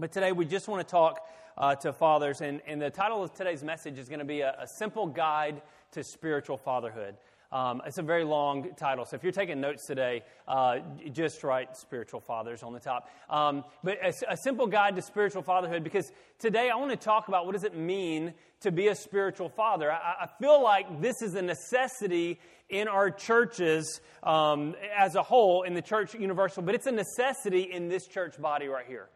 But today we just want to talk uh, to fathers, and, and the title of today's message is going to be a, a simple guide to spiritual fatherhood. Um, it's a very long title, so if you're taking notes today, uh, just write spiritual fathers on the top. Um, but a, a, simple guide to spiritual fatherhood, because today I want to talk about what does it mean to be a spiritual father. I, I feel like this is a necessity in our churches um, as a whole, in the church universal, but it's a necessity in this church body right here,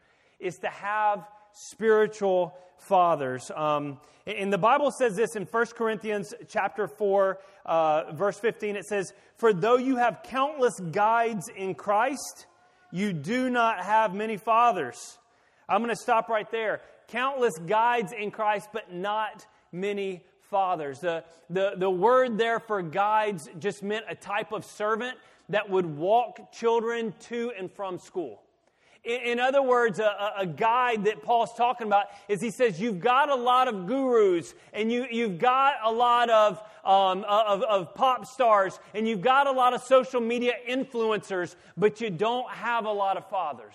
is to have spiritual fathers. Um, and the Bible says this in 1 Corinthians chapter 4, uh, verse 15. It says, For though you have countless guides in Christ, you do not have many fathers. I'm going to stop right there. Countless guides in Christ, but not many fathers. The, the, the word there for guides just meant a type of servant that would walk children to and from school. In other words, a, a, guide that Paul's talking about is he says, You've got a lot of gurus, and you, you've got a lot of, um, of, of pop stars, and you've got a lot of social media influencers, but you don't have a lot of fathers.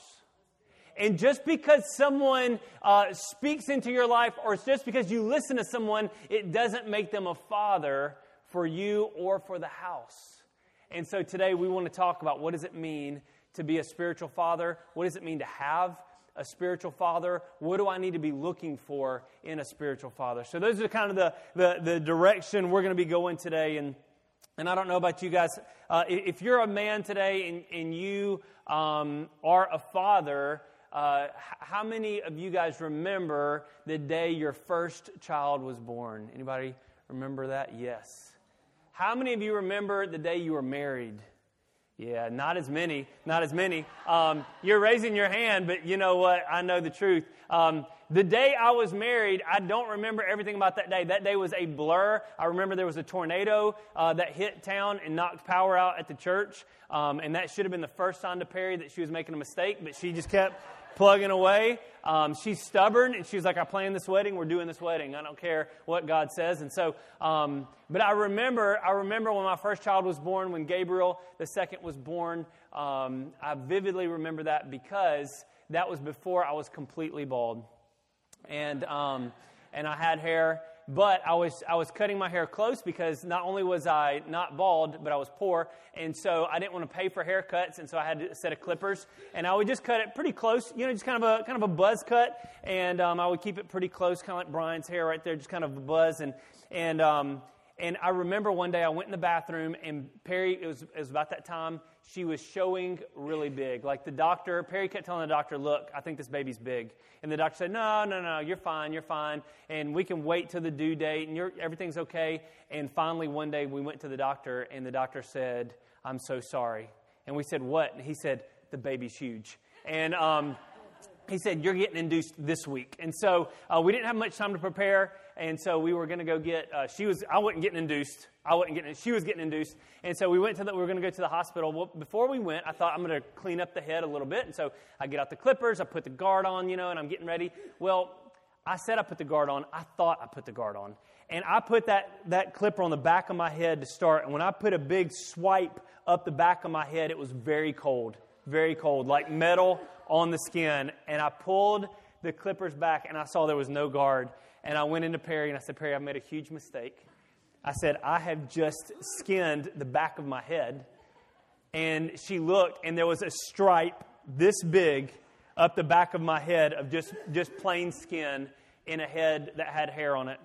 And just because someone uh, speaks into your life, or it's just because you listen to someone, it doesn't make them a father for you or for the house. And so today we want to talk about what does it mean to be a spiritual father? What does it mean to have a spiritual father? What do I need to be looking for in a spiritual father? So, those are kind of the, the, the direction we're going to be going today. And, and I don't know about you guys. Uh, if you're a man today and, and you um, are a father, uh, how many of you guys remember the day your first child was born? Anybody remember that? Yes. How many of you remember the day you were married? Yeah, not as many, not as many. Um, you're raising your hand, but you know what? I know the truth. Um, the day I was married, I don't remember everything about that day. That day was a blur. I remember there was a tornado uh, that hit town and knocked power out at the church, um, and that should have been the first sign to Perry that she was making a mistake, but she just kept plugging away. Um, she's stubborn, and she's like, I plan this wedding. We're doing this wedding. I don't care what God says. And so, um, but I remember, I remember when my first child was born, when Gabriel the second was born. Um, I vividly remember that because that was before I was completely bald, and um, and I had hair. But I was, I was cutting my hair close because not only was I not bald, but I was poor. And so I didn't want to pay for haircuts. And so I had a set of clippers. And I would just cut it pretty close, you know, just kind of a, kind of a buzz cut. And um, I would keep it pretty close, kind of like Brian's hair right there, just kind of a buzz. And, and, um, and I remember one day I went in the bathroom and Perry, it was, it was about that time, she was showing really big. Like the doctor, Perry kept telling the doctor, look, I think this baby's big. And the doctor said, no, no, no, you're fine, you're fine. And we can wait till the due date and everything's okay. And finally, one day we went to the doctor and the doctor said, I'm so sorry. And we said, what? And he said, the baby's huge. And, um, he said, You're getting induced this week. And so uh, we didn't have much time to prepare. And so we were going to go get, uh, she was, I wasn't getting induced. I wasn't getting, she was getting induced. And so we went to the, we were going to go to the hospital. Well, before we went, I thought I'm going to clean up the head a little bit. And so I get out the clippers, I put the guard on, you know, and I'm getting ready. Well, I said I put the guard on. I thought I put the guard on. And I put that, that clipper on the back of my head to start. And when I put a big swipe up the back of my head, it was very cold. Very cold, like metal on the skin. And I pulled the clippers back and I saw there was no guard. And I went into Perry and I said, Perry, I made a huge mistake. I said, I have just skinned the back of my head. And she looked, and there was a stripe this big up the back of my head of just, just plain skin in a head that had hair on it.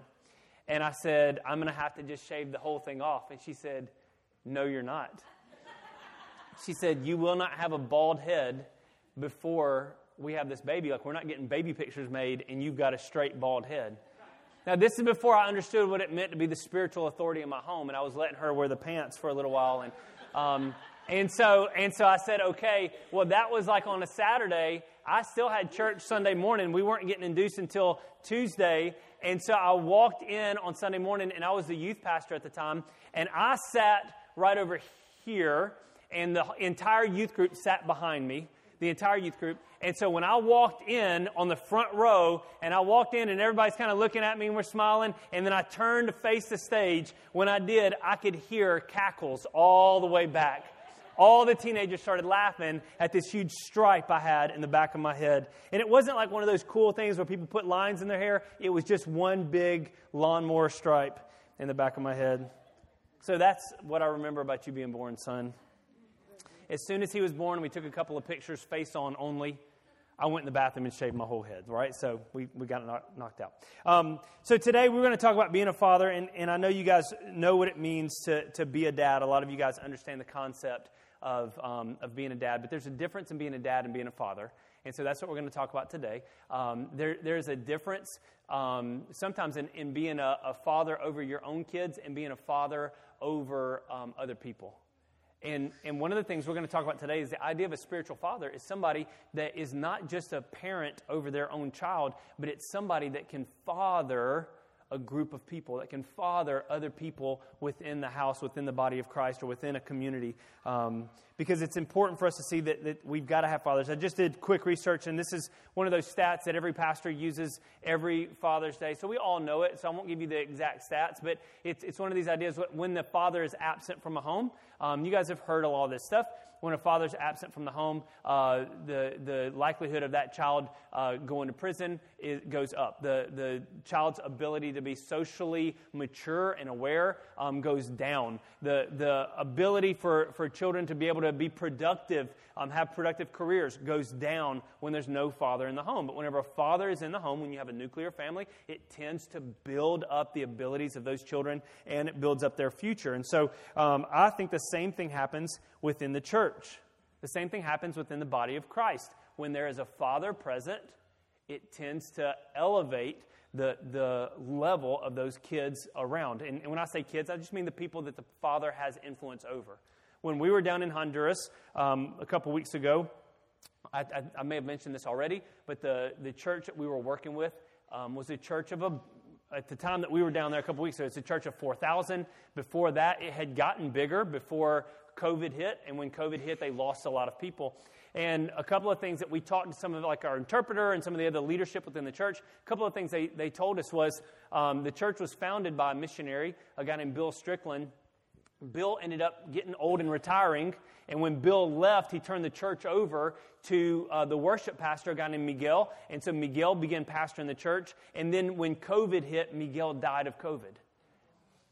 And I said, I'm going to have to just shave the whole thing off. And she said, No, you're not. She said, You will not have a bald head before we have this baby. Like, we're not getting baby pictures made, and you've got a straight bald head. Now, this is before I understood what it meant to be the spiritual authority in my home, and I was letting her wear the pants for a little while. And, um, and, so, and so I said, okay, well, that was like on a Saturday. I still had church Sunday morning. We weren't getting induced until Tuesday. And so I walked in on Sunday morning, and I was the youth pastor at the time, and I sat right over here, and the entire youth group sat behind me the entire youth group. And so when I walked in on the front row, and I walked in, and everybody's kind of looking at me and we're smiling, and then I turned to face the stage. When I did, I could hear cackles all the way back. all the teenagers started laughing at this huge stripe I had in the back of my head. And it wasn't like one of those cool things where people put lines in their hair, it was just one big lawnmower stripe in the back of my head. So that's what I remember about you being born, son. As soon as he was born, we took a couple of pictures face on only. I went in the bathroom and shaved my whole head, right? So we, we got knocked, out. Um, so today we're going to talk about being a father, and, and I know you guys know what it means to, to be a dad. A lot of you guys understand the concept of, um, of being a dad, but there's a difference in being a dad and being a father. And so that's what we're going to talk about today. Um, there, there's a difference um, sometimes in, in being a, a, father over your own kids and being a father over um, other people. And, and one of the things we're going to talk about today is the idea of a spiritual father is somebody that is not just a parent over their own child, but it's somebody that can father a group of people, that can father other people within the house, within the body of Christ, or within a community. Um, because it's important for us to see that, that we've got to have fathers. I just did quick research, and this is one of those stats that every pastor uses every Father's Day. So we all know it, so I won't give you the exact stats, but it's, it's one of these ideas when the father is absent from a home. Um, you guys have heard a lot of this stuff when a father's absent from the home, uh, the, the likelihood of that child uh, going to prison is, goes up. The, the child's ability to be socially mature and aware um, goes down. The, the ability for, for children to be able to be productive, um, have productive careers, goes down when there's no father in the home. But whenever a father is in the home, when you have a nuclear family, it tends to build up the abilities of those children and it builds up their future. And so um, I think the same thing happens within the church. The same thing happens within the body of Christ. When there is a father present, it tends to elevate the, the level of those kids around. And, and, when I say kids, I just mean the people that the father has influence over. When we were down in Honduras um, a couple weeks ago, I, I, I, may have mentioned this already, but the, the church that we were working with um, was a church of a, at the time that we were down there a couple weeks ago, it's a church of 4,000. Before that, it had gotten bigger before COVID hit, and when COVID hit, they lost a lot of people. And a couple of things that we talked to some of like our interpreter and some of the other leadership within the church, a couple of things they, they told us was um, the church was founded by a missionary, a guy named Bill Strickland. Bill ended up getting old and retiring, and when Bill left, he turned the church over to uh, the worship pastor, a guy named Miguel. And so Miguel began pastoring the church. And then when COVID hit, Miguel died of COVID.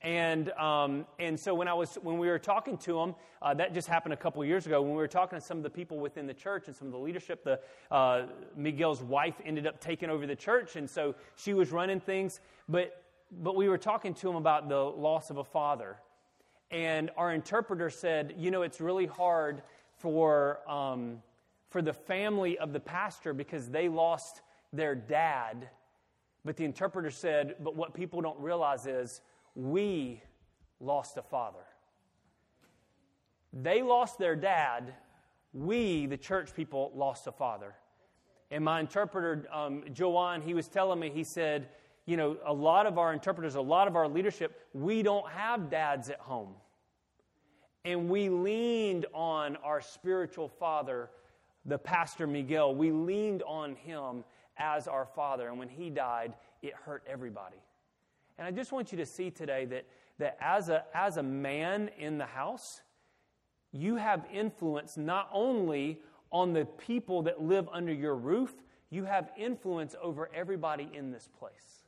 And, um, and so when, I was, when we were talking to him, uh, that just happened a couple years ago. When we were talking to some of the people within the church and some of the leadership, the, uh, Miguel's wife ended up taking over the church, and so she was running things. But, but we were talking to him about the loss of a father. And our interpreter said, You know, it's really hard for, um, for the family of the pastor because they lost their dad. But the interpreter said, But what people don't realize is, we lost a father. They lost their dad. We, the church people, lost a father. And my interpreter, um, Joanne, he was telling me, he said, you know, a lot of our interpreters, a lot of our leadership, we don't have dads at home. And we leaned on our spiritual father, the pastor Miguel. We leaned on him as our father. And when he died, it hurt everybody. And I just want you to see today that, that as, a, as a man in the house, you have influence not only on the people that live under your roof, you have influence over everybody in this place.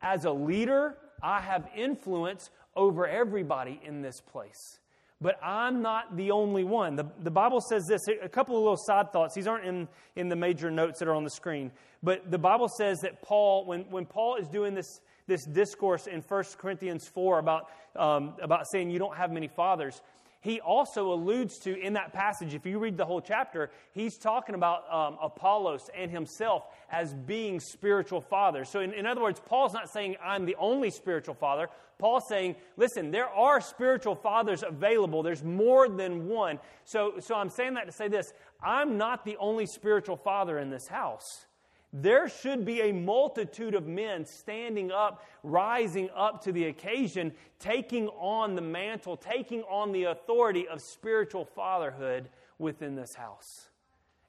As a leader, I have influence over everybody in this place. But I'm not the only one. The, the Bible says this a couple of little side thoughts. These aren't in, in the major notes that are on the screen. But the Bible says that Paul, when, when Paul is doing this, this discourse in 1 Corinthians 4 about, um, about saying you don't have many fathers, he also alludes to in that passage, if you read the whole chapter, he's talking about um, Apollos and himself as being spiritual fathers. So, in, in other words, Paul's not saying I'm the only spiritual father. Paul's saying, listen, there are spiritual fathers available. There's more than one. So, so I'm saying that to say this I'm not the only spiritual father in this house. There should be a multitude of men standing up, rising up to the occasion, taking on the mantle, taking on the authority of spiritual fatherhood within this house.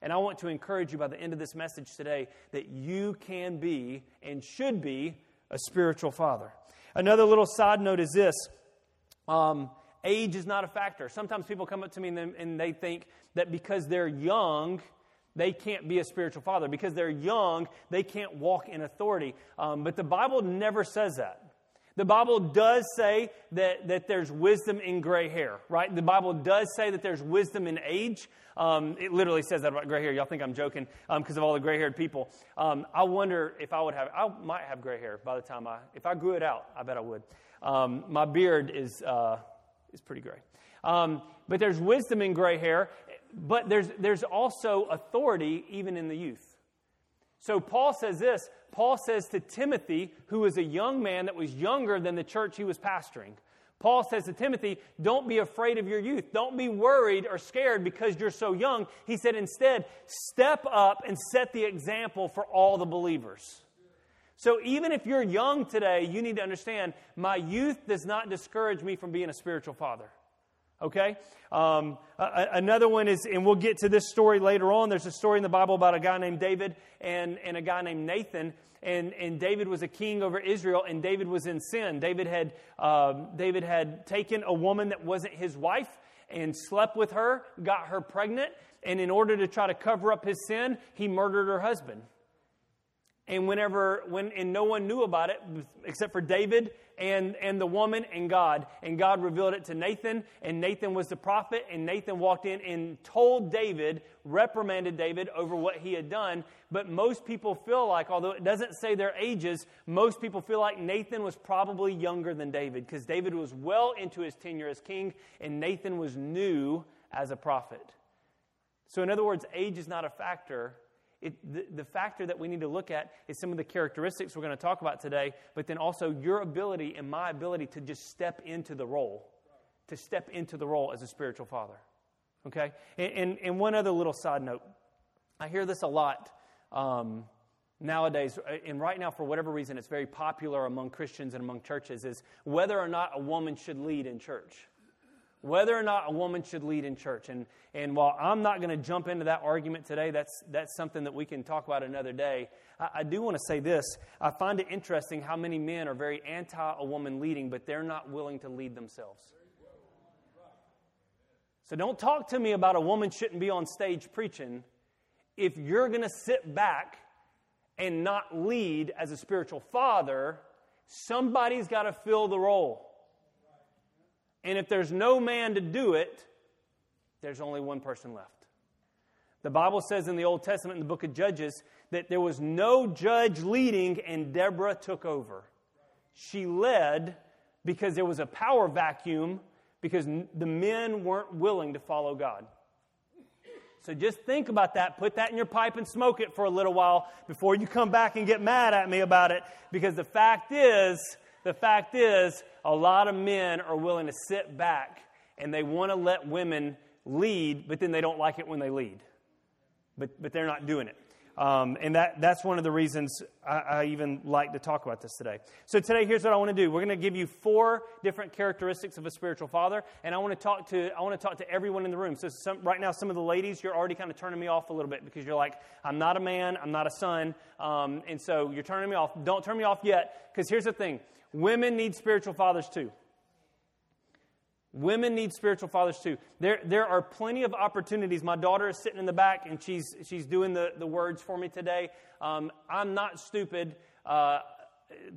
And I want to encourage you by the end of this message today that you can be and should be a spiritual father. Another little side note is this um, age is not a factor. Sometimes people come up to me and, and they think that because they're young, they can't be a spiritual father. Because they're young, they can't walk in authority. Um, but the Bible never says that. The Bible does say that, that there's wisdom in gray hair, right? The Bible does say that there's wisdom in age. Um, it literally says that about gray hair. Y'all think I'm joking because um, of all the gray haired people. Um, I wonder if I would have, I might have gray hair by the time I, if I grew it out, I bet I would. Um, my beard is, uh, is pretty gray. Um, but there's wisdom in gray hair, but there's, there's also authority even in the youth. So Paul says this Paul says to Timothy, who is a young man that was younger than the church he was pastoring, Paul says to Timothy, Don't be afraid of your youth. Don't be worried or scared because you're so young. He said, Instead, step up and set the example for all the believers. So even if you're young today, you need to understand my youth does not discourage me from being a spiritual father. Okay? Um, another one is, and we'll get to this story later on. There's a story in the Bible about a guy named David and, and a guy named Nathan. And, and David was a king over Israel, and David was in sin. David had, um, David had taken a woman that wasn't his wife and slept with her, got her pregnant, and in order to try to cover up his sin, he murdered her husband. And whenever, when, and no one knew about it except for David and, and the woman and God. And God revealed it to Nathan, and Nathan was the prophet, and Nathan walked in and told David, reprimanded David over what he had done. But most people feel like, although it doesn't say their ages, most people feel like Nathan was probably younger than David, because David was well into his tenure as king, and Nathan was new as a prophet. So, in other words, age is not a factor it, the, the factor that we need to look at is some of the characteristics we're going to talk about today, but then also your ability and my ability to just step into the role, to step into the role as a spiritual father. Okay? And, and, and one other little side note I hear this a lot um, nowadays, uh, and right now, for whatever reason, it's very popular among Christians and among churches, is whether or not a woman should lead in church whether or not a woman should lead in church. And, and while I'm not going to jump into that argument today, that's, that's something that we can talk about another day. I, I do want to say this. I find it interesting how many men are very anti a woman leading, but they're not willing to lead themselves. So don't talk to me about a woman shouldn't be on stage preaching if you're going to sit back and not lead as a spiritual father. Somebody's got to fill the role. And if there's no man to do it, there's only one person left. The Bible says in the Old Testament, in the book of Judges, that there was no judge leading and Deborah took over. She led because there was a power vacuum because the men weren't willing to follow God. So just think about that. Put that in your pipe and smoke it for a little while before you come back and get mad at me about it. Because the fact is, the fact is, a lot of men are willing to sit back and they want to let women lead, but then they don't like it when they lead. But, but they're not doing it. Um, and that, that's one of the reasons I, I, even like to talk about this today. So, today, here's what I want to do. We're going to give you four different characteristics of a spiritual father, and I want to talk to, I want to, talk to everyone in the room. So, some, right now, some of the ladies, you're already kind of turning me off a little bit because you're like, I'm not a man, I'm not a son, um, and so you're turning me off. Don't turn me off yet, because here's the thing Women need spiritual fathers too. Women need spiritual fathers too. There, there are plenty of opportunities. My daughter is sitting in the back and she's, she's doing the, the words for me today. Um, I'm not stupid uh,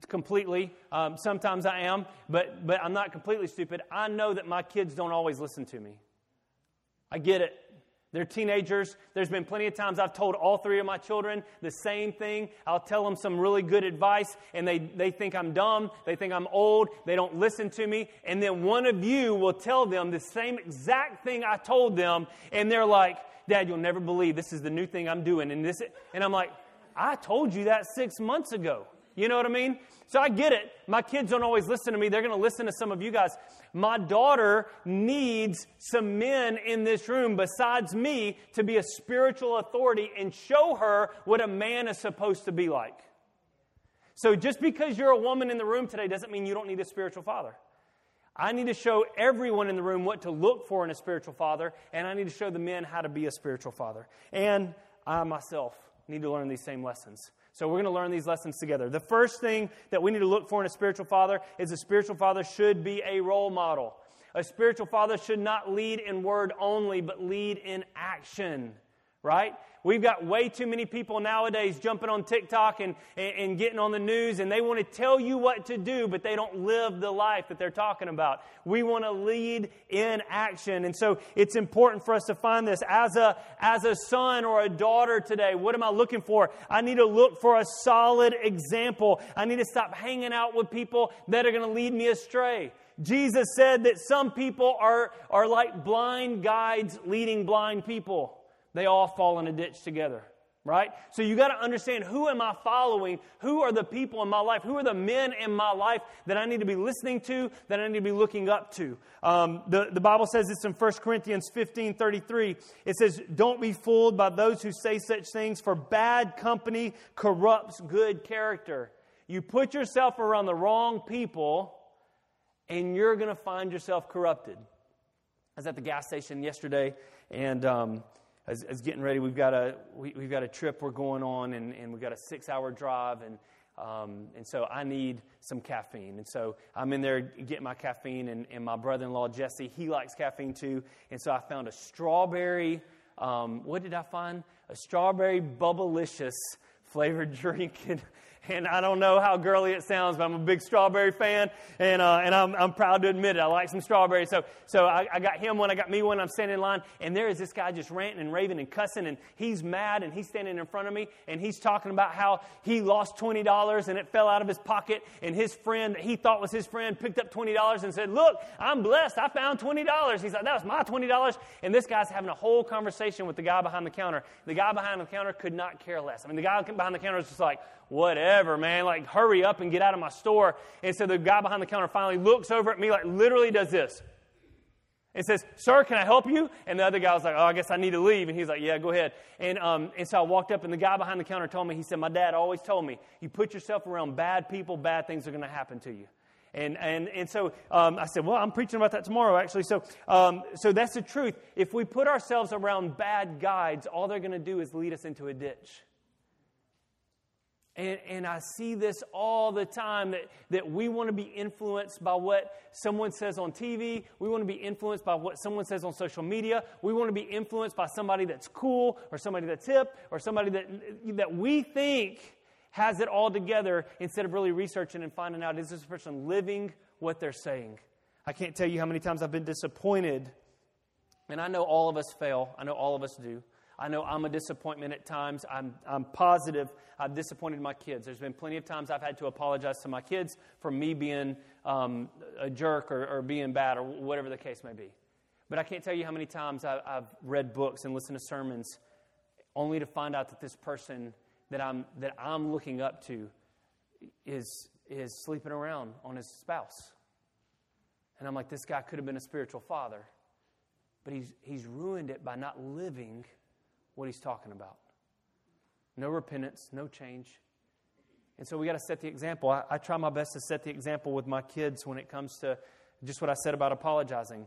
completely. Um, sometimes I am, but, but I'm not completely stupid. I know that my kids don't always listen to me. I get it. They're teenagers. There's been plenty of times I've told all three of my children the same thing. I'll tell them some really good advice, and they, they think I'm dumb. They think I'm old. They don't listen to me. And then one of you will tell them the same exact thing I told them, and they're like, Dad, you'll never believe this is the new thing I'm doing. And, this, and I'm like, I told you that six months ago. You know what I mean? So I get it. My kids don't always listen to me. They're going to listen to some of you guys. My daughter needs some men in this room besides me to be a spiritual authority and show her what a man is supposed to be like. So just because you're a woman in the room today doesn't mean you don't need a spiritual father. I need to show everyone in the room what to look for in a spiritual father, and I need to show the men how to be a spiritual father. And I myself need to learn these same lessons. So we're going to learn these lessons together. The first thing that we need to look for in a spiritual father is a spiritual father should be a role model. A spiritual father should not lead in word only, but lead in action, right? We've got way too many people nowadays jumping on TikTok and, and, and, getting on the news, and they want to tell you what to do, but they don't live the life that they're talking about. We want to lead in action. And so it's important for us to find this. As a, as a son or a daughter today, what am I looking for? I need to look for a solid example. I need to stop hanging out with people that are going to lead me astray. Jesus said that some people are, are like blind guides leading blind people they all fall in a ditch together right? So you got to understand who am i following? Who are the people in my life? Who are the men in my life that i need to be listening to that i need to be looking up to? Um, the, the bible says this in 1 corinthians 15 33 it says don't be fooled by those who say such things for bad company corrupts good character. You put yourself around the wrong people and you're going to find yourself corrupted. I was at the gas station yesterday and um, as, as getting ready, we've got a we, have got a trip we're going on, and, and we've got a six-hour drive, and um, and so I need some caffeine. And so I'm in there getting my caffeine, and, and my brother-in-law Jesse, he likes caffeine too, and so I found a strawberry. Um, what did I find? A strawberry bubblicious flavored drink, and and I don't know how girly it sounds, but I'm a big strawberry fan, and, uh, and I'm, I'm proud to admit it. I like some strawberries. So, so I, I got him one, I got me one, I'm standing in line, and there is this guy just ranting and raving and cussing, and he's mad, and he's standing in front of me, and he's talking about how he lost $20 and it fell out of his pocket, and his friend that he thought was his friend picked up $20 and said, Look, I'm blessed, I found $20. He's like, That was my $20. And this guy's having a whole conversation with the guy behind the counter. The guy behind the counter could not care less. I mean, the guy behind the counter was just like, whatever, man. Like, hurry up and get out of my store. And so the guy behind the counter finally looks over at me, like, literally does this. And says, Sir, can I help you? And the other guy was like, Oh, I guess I need to leave. And he's like, Yeah, go ahead. And, um, and so I walked up, and the guy behind the counter told me, He said, My dad always told me, you put yourself around bad people, bad things are going to happen to you. And, and, and so um, I said, Well, I'm preaching about that tomorrow, actually. So, um, so that's the truth. If we put ourselves around bad guides, all they're going to do is lead us into a ditch. And, and I see this all the time that, that we want to be influenced by what someone says on TV. We want to be influenced by what someone says on social media. We want to be influenced by somebody that's cool or somebody that's hip or somebody that, that we think has it all together instead of really researching and finding out is this person living what they're saying. I can't tell you how many times I've been disappointed. And I know all of us fail, I know all of us do. I know I'm a disappointment at times. I'm, I'm positive I've disappointed my kids. There's been plenty of times I've had to apologize to my kids for me being um, a jerk or, or, being bad or whatever the case may be. But I can't tell you how many times I've, I've read books and listened to sermons only to find out that this person that I'm, that I'm looking up to is, is sleeping around on his spouse. And I'm like, this guy could have been a spiritual father, but he's, he's ruined it by not living what he's talking about. No repentance, no change. And so we got to set the example. I, I, try my best to set the example with my kids when it comes to just what I said about apologizing.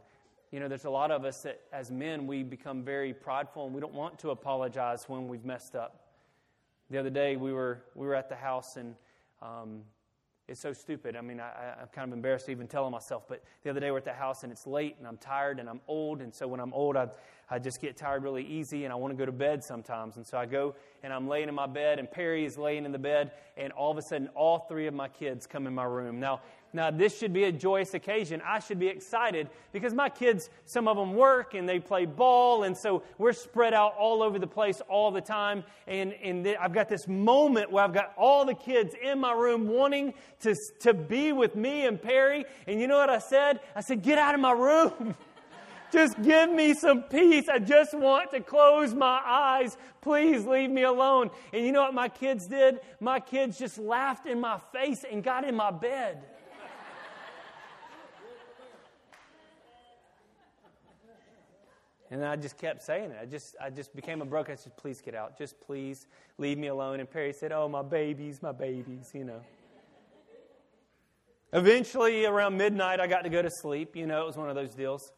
You know, there's a lot of us that as men, we become very prideful and we don't want to apologize when we've messed up. The other day, we were, we were at the house and um, it's so stupid. I mean, I, am kind of embarrassed to even tell myself, but the other day we're at the house and it's late and I'm tired and I'm old. And so when I'm old, I, I just get tired really easy and I want to go to bed sometimes. And so I go and I'm laying in my bed and Perry is laying in the bed and all of a sudden all three of my kids come in my room. Now, now, this should be a joyous occasion. I should be excited because my kids, some of them work and they play ball, and so we're spread out all over the place all the time. And, and th- I've got this moment where I've got all the kids in my room wanting to, to be with me and Perry. And you know what I said? I said, Get out of my room. just give me some peace. I just want to close my eyes. Please leave me alone. And you know what my kids did? My kids just laughed in my face and got in my bed. And I just kept saying it. I just, I just became a broken. I said, please get out. Just please leave me alone. And Perry said, oh, my babies, my babies, you know. Eventually, around midnight, I got to go to sleep. You know, it was one of those deals.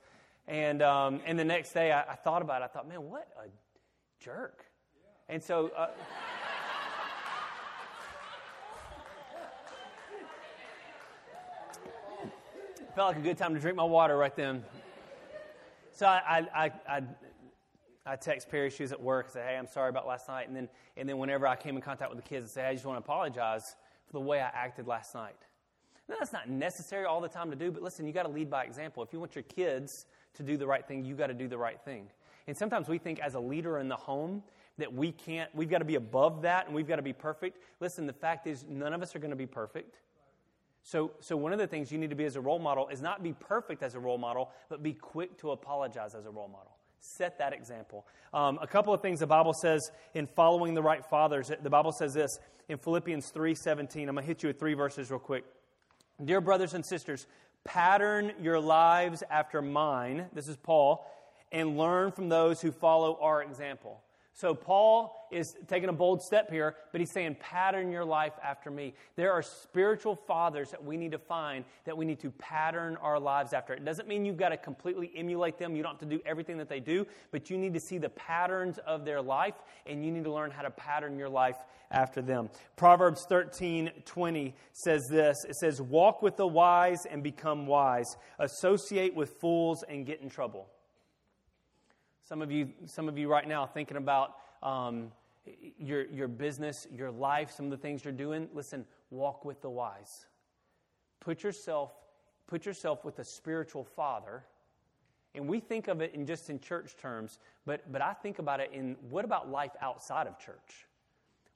And, um, and the next day, I, I, thought about it. I thought, man, what a jerk. And so. Uh, felt like a good time to drink my water right then. So I, I, I, I text Perry, she was at work, and said, hey, I'm sorry about last night. And then, and then whenever I came in contact with the kids, I said, hey, I just want to apologize for the way I acted last night. Now, that's not necessary all the time to do, but listen, you got to lead by example. If you want your kids to do the right thing, you got to do the right thing. And sometimes we think as a leader in the home that we can't, we've got to be above that and we've got to be perfect. Listen, the fact is, none of us are going to be perfect. So, so one of the things you need to be as a role model is not be perfect as a role model, but be quick to apologize as a role model. Set that example. Um, a couple of things the Bible says in following the right fathers. The Bible says this in Philippians 3:17. I'm going to hit you with three verses real quick. Dear brothers and sisters, pattern your lives after mine. This is Paul, and learn from those who follow our example. So Paul is taking a bold step here, but he's saying, pattern your life after me. There are spiritual fathers that we need to find that we need to pattern our lives after. It doesn't mean you've got to completely emulate them. You don't have to do everything that they do, but you need to see the patterns of their life, and you need to learn how to pattern your life after them. Proverbs 13 20 says this It says, Walk with the wise and become wise, associate with fools and get in trouble. Some of you, some of you right now thinking about um, your, your business, your life, some of the things you're doing. Listen, walk with the wise. Put yourself, put yourself with a spiritual father. And we think of it in just in church terms, but, but I think about it in what about life outside of church?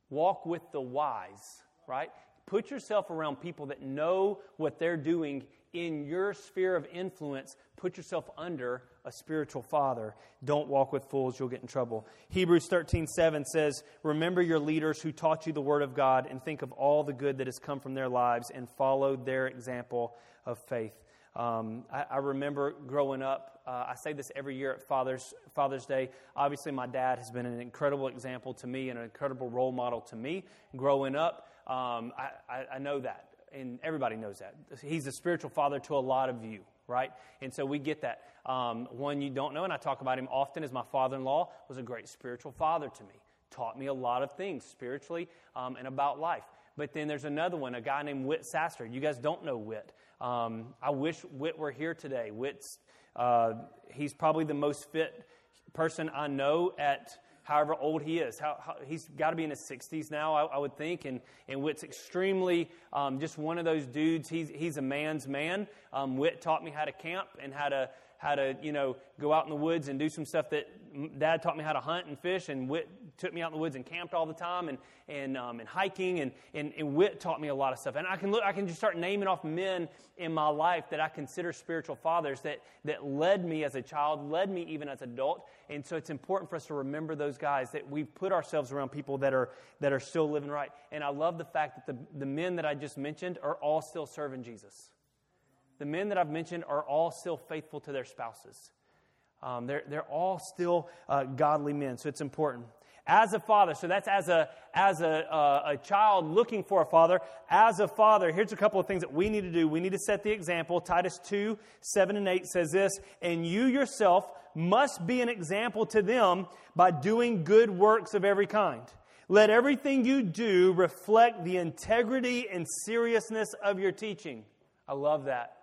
Walk with the wise, right? Put yourself around people that know what they're doing in your sphere of influence. Put yourself under a spiritual father. Don't walk with fools, you'll get in trouble. Hebrews 13 7 says, Remember your leaders who taught you the word of God, and think of all the good that has come from their lives, and follow their example of faith. Um, I, I, remember growing up, uh, I say this every year at Father's, Father's Day. Obviously, my dad has been an incredible example to me and an incredible role model to me growing up. Um, I, I, I know that, and everybody knows that. He's a spiritual father to a lot of you right? And so we get that. Um, one you don't know, and I talk about him often, is my father in law was a great spiritual father to me. Taught me a lot of things spiritually um, and about life. But then there's another one, a guy named Whit Sasser. You guys don't know Whit. Um, I wish Whit were here today. Whit's, uh, he's probably the most fit person I know at however old he is. How, how, he's got to be in his 60s now, I, I, would think. And, and Whit's extremely um, just one of those dudes. He's, he's a man's man. Um, Whit taught me how to camp and how to, how to, you know, go out in the woods and do some stuff that dad taught me how to hunt and fish. And Whit took me out in the woods and camped all the time and, and, um, and hiking. And, and, and Whit taught me a lot of stuff. And I can, look, I can just start naming off men in my life that I consider spiritual fathers that, that led me as a child, led me even as an adult. And so it's important for us to remember those guys that we've put ourselves around people that are, that are still living right. And I love the fact that the, the men that I just mentioned are all still serving Jesus the men that I've mentioned are all still faithful to their spouses. Um, they're, they're all still uh, godly men, so it's important. As a father, so that's as a as a, uh, a child looking for a father. As a father, here's a couple of things that we need to do. We need to set the example. Titus 2, 7 and 8 says this, and you yourself must be an example to them by doing good works of every kind. Let everything you do reflect the integrity and seriousness of your teaching. I love that.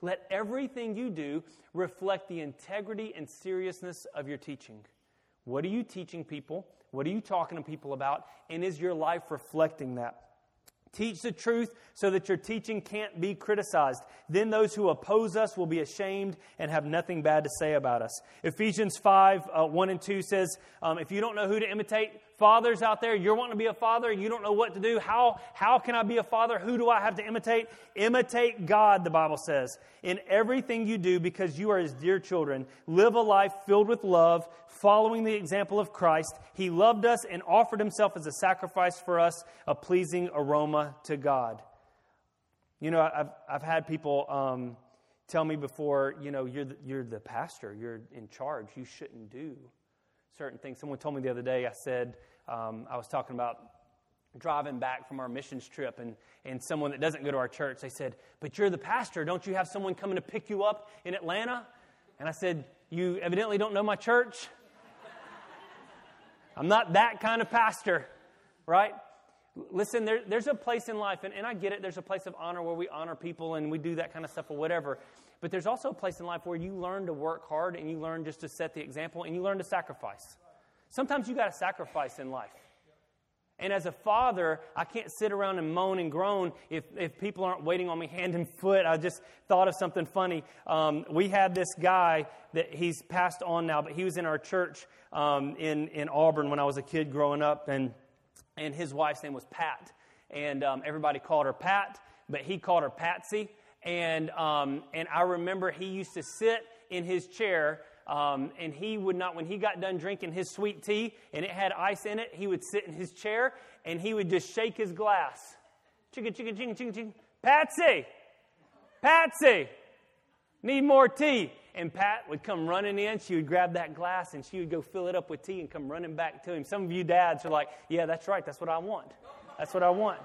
Let everything you do reflect the integrity and seriousness of your teaching. What are you teaching people? What are you talking to people about? And is your life reflecting that? Teach the truth so that your teaching can't be criticized. Then those who oppose us will be ashamed and have nothing bad to say about us. Ephesians 5 uh, 1 and 2 says, um, If you don't know who to imitate, fathers out there, you're wanting to be a father, you don't know what to do. How, how can I be a father? Who do I have to imitate? Imitate God, the Bible says, in everything you do because you are his dear children. Live a life filled with love, following the example of Christ. He loved us and offered himself as a sacrifice for us, a pleasing aroma to God. You know, I've, I've had people um, tell me before, you know, you're the, you're the pastor, you're in charge, you shouldn't do certain things. Someone told me the other day, I said, um, I was talking about driving back from our missions trip, and, and someone that doesn't go to our church, they said, But you're the pastor. Don't you have someone coming to pick you up in Atlanta? And I said, You evidently don't know my church. I'm not that kind of pastor, right? Listen, there, there's a place in life, and, and I get it, there's a place of honor where we honor people and we do that kind of stuff or whatever. But there's also a place in life where you learn to work hard and you learn just to set the example and you learn to sacrifice. Sometimes you got to sacrifice in life. And as a father, I can't sit around and moan and groan if, if people aren't waiting on me hand and foot. I just thought of something funny. Um, we had this guy that he's passed on now, but he was in our church um, in, in Auburn when I was a kid growing up, and, and his wife's name was Pat. And um, everybody called her Pat, but he called her Patsy. And, um, and I remember he used to sit in his chair um, and he would not, when he got done drinking his sweet tea and it had ice in it, he would sit in his chair and he would just shake his glass. Chicka, chicka, ching, ching, ching. Patsy! Patsy! Need more tea. And Pat would come running in. She would grab that glass and she would go fill it up with tea and come running back to him. Some of you dads are like, yeah, that's right. That's what I want. That's what I want.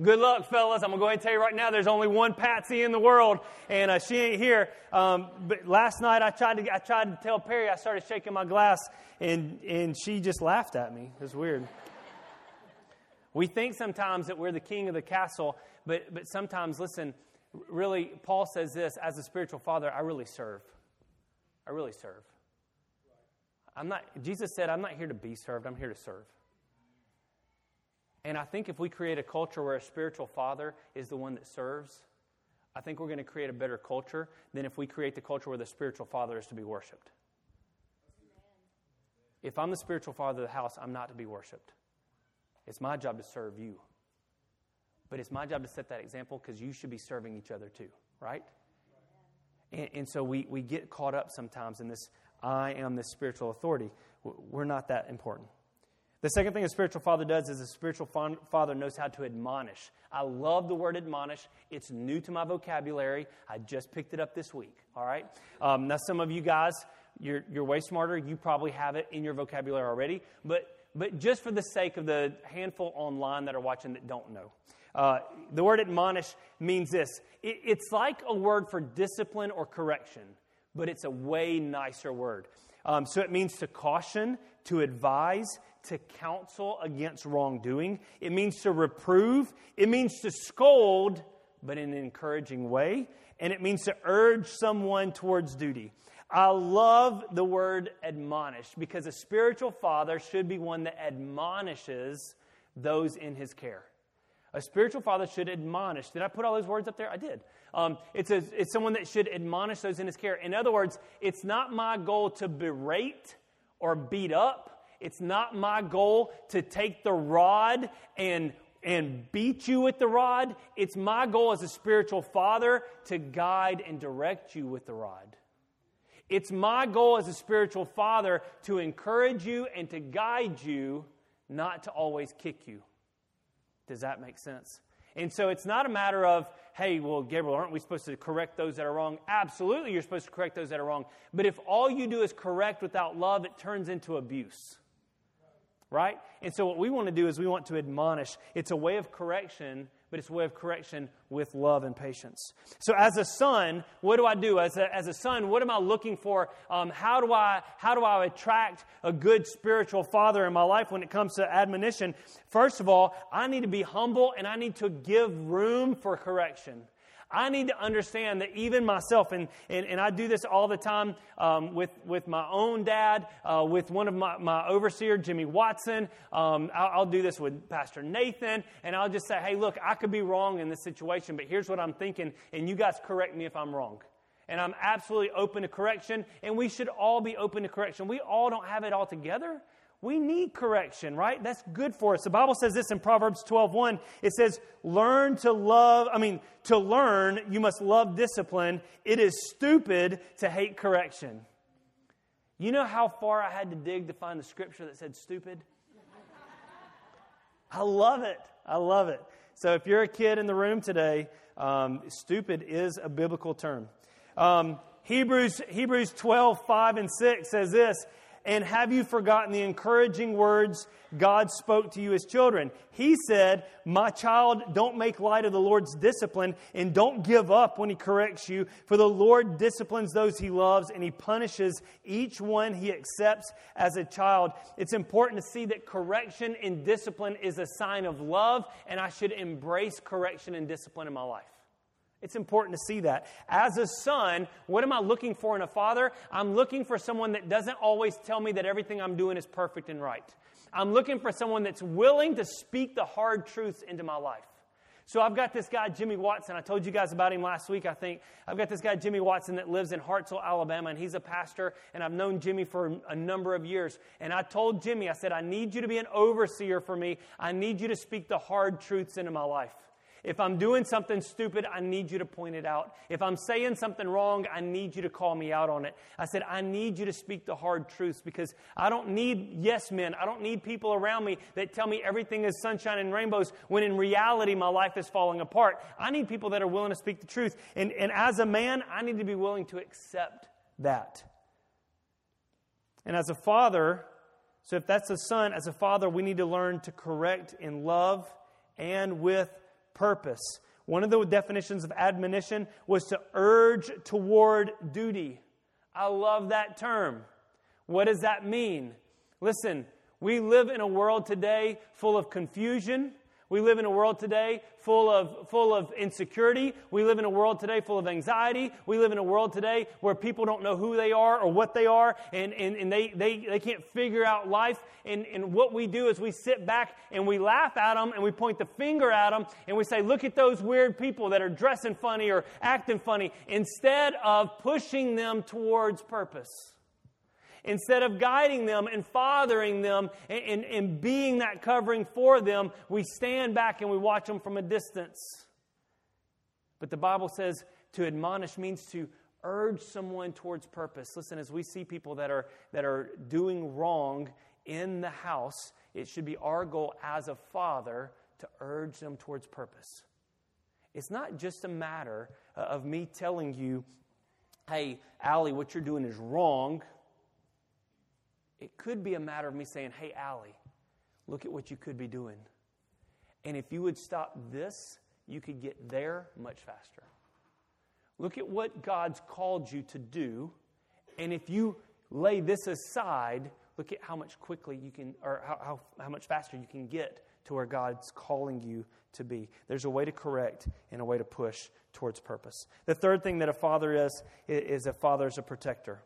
Good luck, fellas. I'm going to go ahead and tell you right now, there's only one Patsy in the world, and uh, she ain't here. Um, but last night, I tried, to, I tried to tell Perry, I started shaking my glass, and, and she just laughed at me. It's weird. we think sometimes that we're the king of the castle, but, but sometimes, listen, really, Paul says this as a spiritual father, I really serve. I really serve. I'm not, Jesus said, I'm not here to be served, I'm here to serve. And I think if we create a culture where a spiritual father is the one that serves, I think we're going to create a better culture than if we create the culture where the spiritual father is to be worshiped. If I'm the spiritual father of the house, I'm not to be worshiped. It's my job to serve you. But it's my job to set that example because you should be serving each other too, right? And, and, so we, we get caught up sometimes in this I am the spiritual authority. We're not that important. The second thing a spiritual father does is a spiritual father knows how to admonish. I love the word admonish. It's new to my vocabulary. I just picked it up this week, all right? Um, now, some of you guys, you're, you're way smarter. You probably have it in your vocabulary already. But, but just for the sake of the handful online that are watching that don't know, uh, the word admonish means this it, it's like a word for discipline or correction, but it's a way nicer word. Um, so it means to caution, to advise, to counsel against wrongdoing. It means to reprove. It means to scold, but in an encouraging way. And it means to urge someone towards duty. I love the word admonish because a spiritual father should be one that admonishes those in his care. A spiritual father should admonish. Did I put all those words up there? I did. Um, it's, a, it's someone that should admonish those in his care. In other words, it's not my goal to berate or beat up it's not my goal to take the rod and and beat you with the rod. It's my goal as a spiritual father to guide and direct you with the rod. It's my goal as a spiritual father to encourage you and to guide you, not to always kick you. Does that make sense? And so it's not a matter of, hey, well, Gabriel, aren't we supposed to correct those that are wrong? Absolutely, you're supposed to correct those that are wrong. But if all you do is correct without love, it turns into abuse right? And so, what we want to do is we want to admonish. It's a way of correction, but it's a way of correction with love and patience. So, as a son, what do I do? As a, as a son, what am I looking for? Um, how, do I, how do I attract a good spiritual father in my life when it comes to admonition? First of all, I need to be humble and I need to give room for correction. I need to understand that even myself, and, and, and I do this all the time um, with, with my own dad, uh, with one of my, my overseer, Jimmy Watson. Um, I'll, I'll do this with Pastor Nathan, and I'll just say, hey, look, I could be wrong in this situation, but here's what I'm thinking, and you guys correct me if I'm wrong and I'm absolutely open to correction, and we should all be open to correction. We all don't have it all together, we need correction, right? That's good for us. The Bible says this in Proverbs 12:1. It says, "Learn to love, I mean, to learn, you must love discipline. It is stupid to hate correction." You know how far I had to dig to find the scripture that said stupid? I love it. I love it. So if you're a kid in the room today, um, stupid is a biblical term. Um, Hebrews, Hebrews 12, 5 and 6 says this And have you forgotten the encouraging words God spoke to you as children? He said, My child, don't make light of the Lord's discipline and don't give up when He corrects you, for the Lord disciplines those He loves and He punishes each one He accepts as a child. It's important to see that correction and discipline is a sign of love, and I should embrace correction and discipline in my life. It's important to see that. As a son, what am I looking for in a father? I'm looking for someone that doesn't always tell me that everything I'm doing is perfect and right. I'm looking for someone that's willing to speak the hard truths into my life. So I've got this guy, Jimmy Watson. I told you guys about him last week, I think. I've got this guy, Jimmy Watson, that lives in Hartselle, Alabama, and he's a pastor, and I've known Jimmy for a number of years. And I told Jimmy, I said, I need you to be an overseer for me. I need you to speak the hard truths into my life. If I'm doing something stupid, I need you to point it out. If I'm saying something wrong, I need you to call me out on it. I said, I need you to speak the hard truths because I don't need yes men. I don't need people around me that tell me everything is sunshine and rainbows when in reality my life is falling apart. I need people that are willing to speak the truth. And, and as a man, I need to be willing to accept that. And as a father, so if that's a son, as a father, we need to learn to correct in love and with purpose. One of the definitions of admonition was to urge toward duty. I love that term. What does that mean? Listen, we live in a world today full of confusion, we live in a world today full of, full of insecurity. We live in a world today full of anxiety. We live in a world today where people don't know who they are or what they are, and, and, and they, they, they can't figure out life. And, and what we do is we sit back and we laugh at them and we point the finger at them and we say, Look at those weird people that are dressing funny or acting funny, instead of pushing them towards purpose. Instead of guiding them and fathering them and, and, and being that covering for them, we stand back and we watch them from a distance. But the Bible says to admonish means to urge someone towards purpose. Listen, as we see people that are, that are doing wrong in the house, it should be our goal as a father to urge them towards purpose. It's not just a matter of me telling you, hey, Allie, what you're doing is wrong. It could be a matter of me saying, hey, Allie, look at what you could be doing. And if you would stop this, you could get there much faster. Look at what God's called you to do. And if you lay this aside, look at how much quickly you can, or how, how, how much faster you can get to where God's calling you to be. There's a way to correct and a way to push towards purpose. The third thing that a father is, is a father is a protector.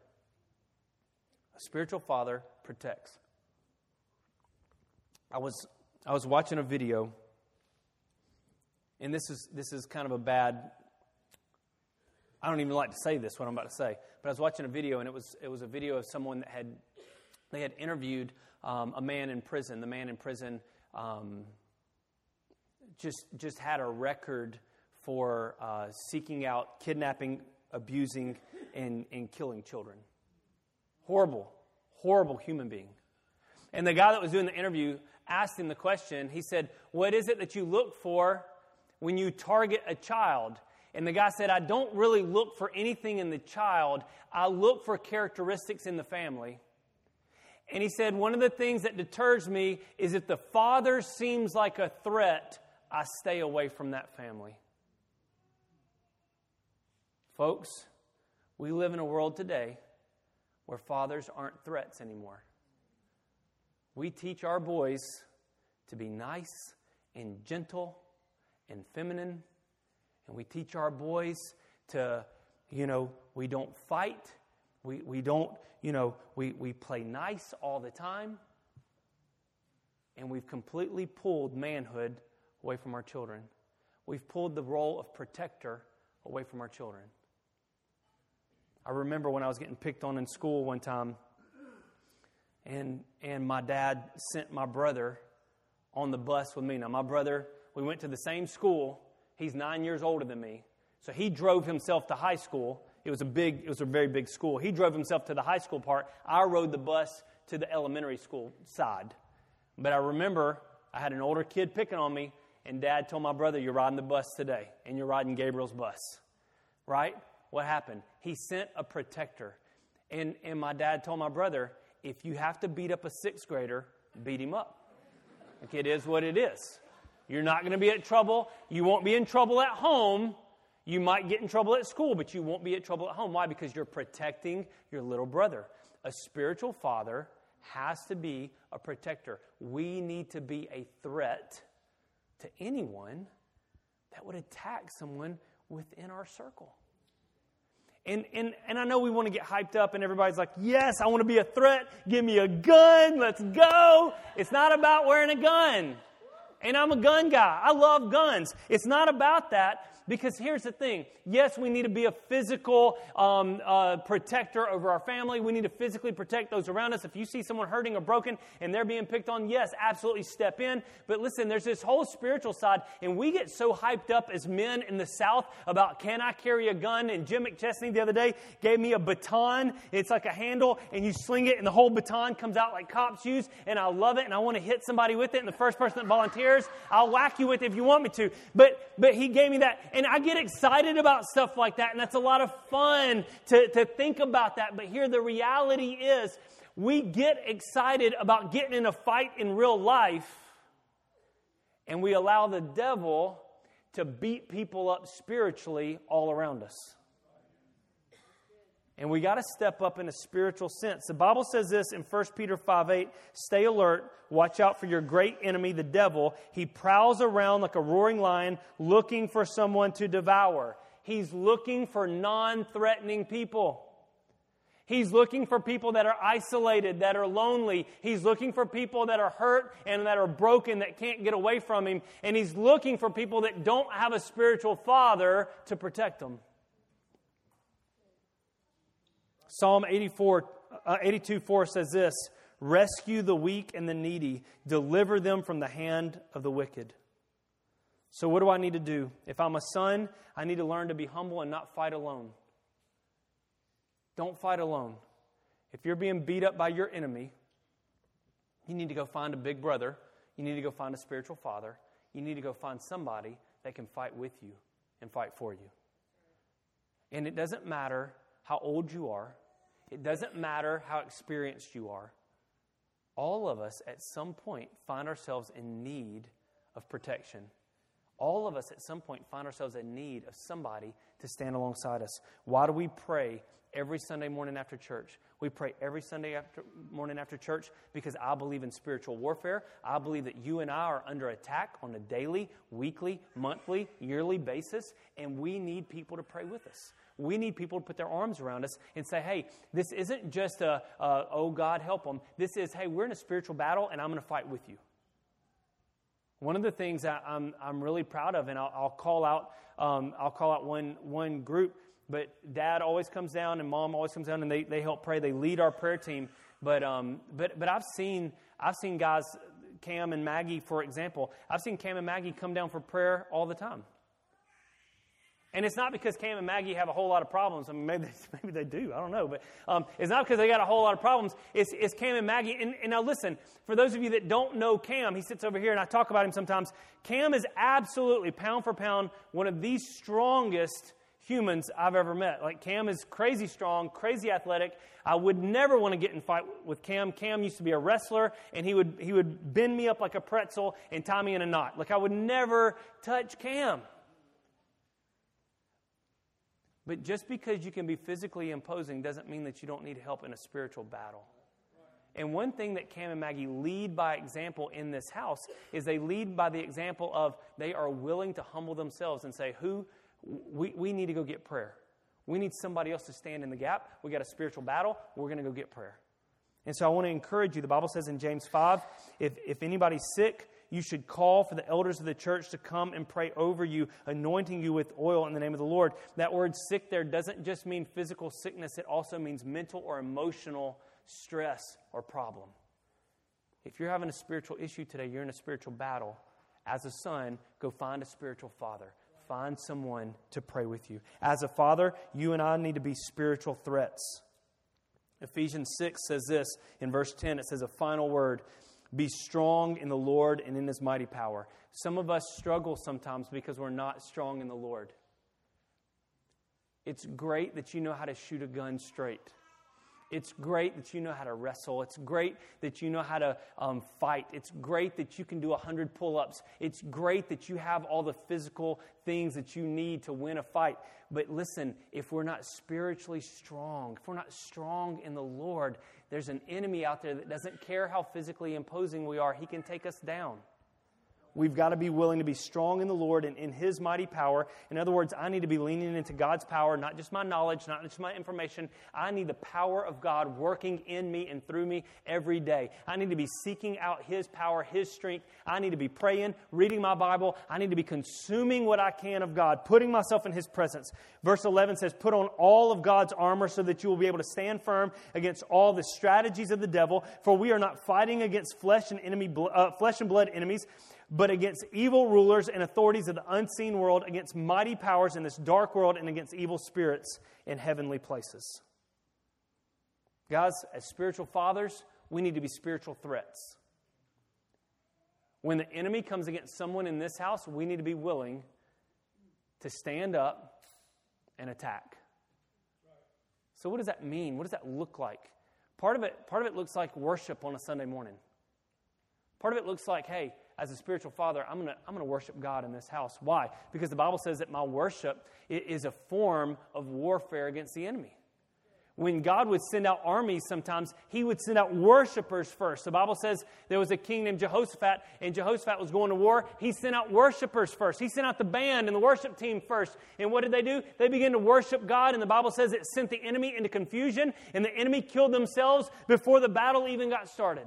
A spiritual father protects. I was, I was watching a video, and this is, this is kind of a bad, I don't even like to say this, what I'm about to say, but I was watching a video, and it was, it was a video of someone that had, they had interviewed um, a man in prison. The man in prison um, just, just had a record for uh, seeking out, kidnapping, abusing, and, and killing children. Horrible, horrible human being. And the guy that was doing the interview asked him the question. He said, What is it that you look for when you target a child? And the guy said, I don't really look for anything in the child, I look for characteristics in the family. And he said, One of the things that deters me is if the father seems like a threat, I stay away from that family. Folks, we live in a world today where fathers aren't threats anymore. We teach our boys to be nice and gentle and feminine, and we teach our boys to, you know, we don't fight, we, we don't, you know, we, we play nice all the time, and we've completely pulled manhood away from our children. We've pulled the role of protector away from our children. I remember when I was getting picked on in school one time, and, and my dad sent my brother on the bus with me. Now, my brother, we went to the same school. He's nine years older than me. So he drove himself to high school. It was a big, it was a very big school. He drove himself to the high school part. I rode the bus to the elementary school side. But I remember I had an older kid picking on me, and dad told my brother, You're riding the bus today, and you're riding Gabriel's bus. Right? What happened? He sent a protector. And, and my dad told my brother, if you have to beat up a sixth grader, beat him up. Like it is what it is. You're not going to be in trouble. You won't be in trouble at home. You might get in trouble at school, but you won't be in trouble at home. Why? Because you're protecting your little brother. A spiritual father has to be a protector. We need to be a threat to anyone that would attack someone within our circle. And, and, and I know we want to get hyped up, and everybody's like, Yes, I want to be a threat. Give me a gun. Let's go. It's not about wearing a gun. And I'm a gun guy. I love guns. It's not about that. Because here's the thing yes, we need to be a physical um, uh, protector over our family. We need to physically protect those around us. If you see someone hurting or broken and they're being picked on, yes, absolutely step in. But listen, there's this whole spiritual side, and we get so hyped up as men in the South about can I carry a gun? And Jim McChesney the other day gave me a baton. It's like a handle, and you sling it, and the whole baton comes out like cops use. And I love it, and I want to hit somebody with it. And the first person that volunteers, I'll whack you with it if you want me to. But but he gave me that and I get excited about stuff like that, and that's a lot of fun to, to think about that. But here, the reality is, we get excited about getting in a fight in real life, and we allow the devil to beat people up spiritually all around us. And we got to step up in a spiritual sense. The Bible says this in 1 Peter 5 8 Stay alert, watch out for your great enemy, the devil. He prowls around like a roaring lion looking for someone to devour. He's looking for non threatening people. He's looking for people that are isolated, that are lonely. He's looking for people that are hurt and that are broken, that can't get away from him. And he's looking for people that don't have a spiritual father to protect them. Psalm 84, uh, 82 4 says this Rescue the weak and the needy, deliver them from the hand of the wicked. So, what do I need to do? If I'm a son, I need to learn to be humble and not fight alone. Don't fight alone. If you're being beat up by your enemy, you need to go find a big brother. You need to go find a spiritual father. You need to go find somebody that can fight with you and fight for you. And it doesn't matter how old you are, it doesn't matter how experienced you are. All of us at some point find ourselves in need of protection. All of us at some point find ourselves in need of somebody to stand alongside us. Why do we pray every Sunday morning after church? We pray every Sunday after, morning after church because I believe in spiritual warfare. I believe that you and I are under attack on a daily, weekly, monthly, yearly basis, and we need people to pray with us. We need people to put their arms around us and say, hey, this isn't just a, a oh, God, help them. This is, hey, we're in a spiritual battle and I'm going to fight with you. One of the things that I'm, I'm really proud of, and I'll, I'll call out, um, I'll call out one, one group, but dad always comes down and mom always comes down and they, they help pray. They lead our prayer team. But, um, but, but I've seen, I've seen guys, Cam and Maggie, for example, I've seen Cam and Maggie come down for prayer all the time. And it's not because Cam and Maggie have a whole lot of problems. I mean, maybe they, maybe they do. I don't know. But um, it's not because they got a whole lot of problems. It's, it's Cam and Maggie. And, and, now listen, for those of you that don't know Cam, he sits over here and I talk about him sometimes. Cam is absolutely, pound for pound, one of the strongest humans I've ever met. Like Cam is crazy strong, crazy athletic. I would never want to get in fight with Cam. Cam used to be a wrestler, and he would he would bend me up like a pretzel and tie me in a knot. Like I would never touch Cam. But just because you can be physically imposing doesn't mean that you don't need help in a spiritual battle. And one thing that Cam and Maggie lead by example in this house is they lead by the example of they are willing to humble themselves and say, Who we, we need to go get prayer. We need somebody else to stand in the gap. We got a spiritual battle. We're going to go get prayer. And so I want to encourage you. The Bible says in James 5 if, if anybody's sick, you should call for the elders of the church to come and pray over you, anointing you with oil in the name of the Lord. That word sick there doesn't just mean physical sickness, it also means mental or emotional stress or problem. If you're having a spiritual issue today, you're in a spiritual battle. As a son, go find a spiritual father. Find someone to pray with you. As a father, you and I need to be spiritual threats. Ephesians 6 says this in verse 10 it says a final word be strong in the Lord and in his mighty power. Some of us struggle sometimes because we're not strong in the Lord. It's great that you know how to shoot a gun straight. It's great that you know how to wrestle. It's great that you know how to um, fight. It's great that you can do 100 pull ups. It's great that you have all the physical things that you need to win a fight. But listen, if we're not spiritually strong, if we're not strong in the Lord, there's an enemy out there that doesn't care how physically imposing we are, he can take us down. We've got to be willing to be strong in the Lord and in His mighty power. In other words, I need to be leaning into God's power, not just my knowledge, not just my information. I need the power of God working in me and through me every day. I need to be seeking out His power, His strength. I need to be praying, reading my Bible. I need to be consuming what I can of God, putting myself in His presence. Verse 11 says, Put on all of God's armor so that you will be able to stand firm against all the strategies of the devil. For we are not fighting against flesh and, enemy, uh, flesh and blood enemies but against evil rulers and authorities of the unseen world, against mighty powers in this dark world, and against evil spirits in heavenly places. Guys, as spiritual fathers, we need to be spiritual threats. When the enemy comes against someone in this house, we need to be willing to stand up and attack. So, what does that mean? What does that look like? Part of it, part of it looks like worship on a Sunday morning. Part of it looks like, hey, as a spiritual father, I'm going to I'm going to worship God in this house. Why? Because the Bible says that my worship is a form of warfare against the enemy. When God would send out armies sometimes, he would send out worshipers first. The Bible says there was a king named Jehoshaphat, and Jehoshaphat was going to war. He sent out worshipers first. He sent out the band and the worship team first. And what did they do? They began to worship God, and the Bible says it sent the enemy into confusion, and the enemy killed themselves before the battle even got started.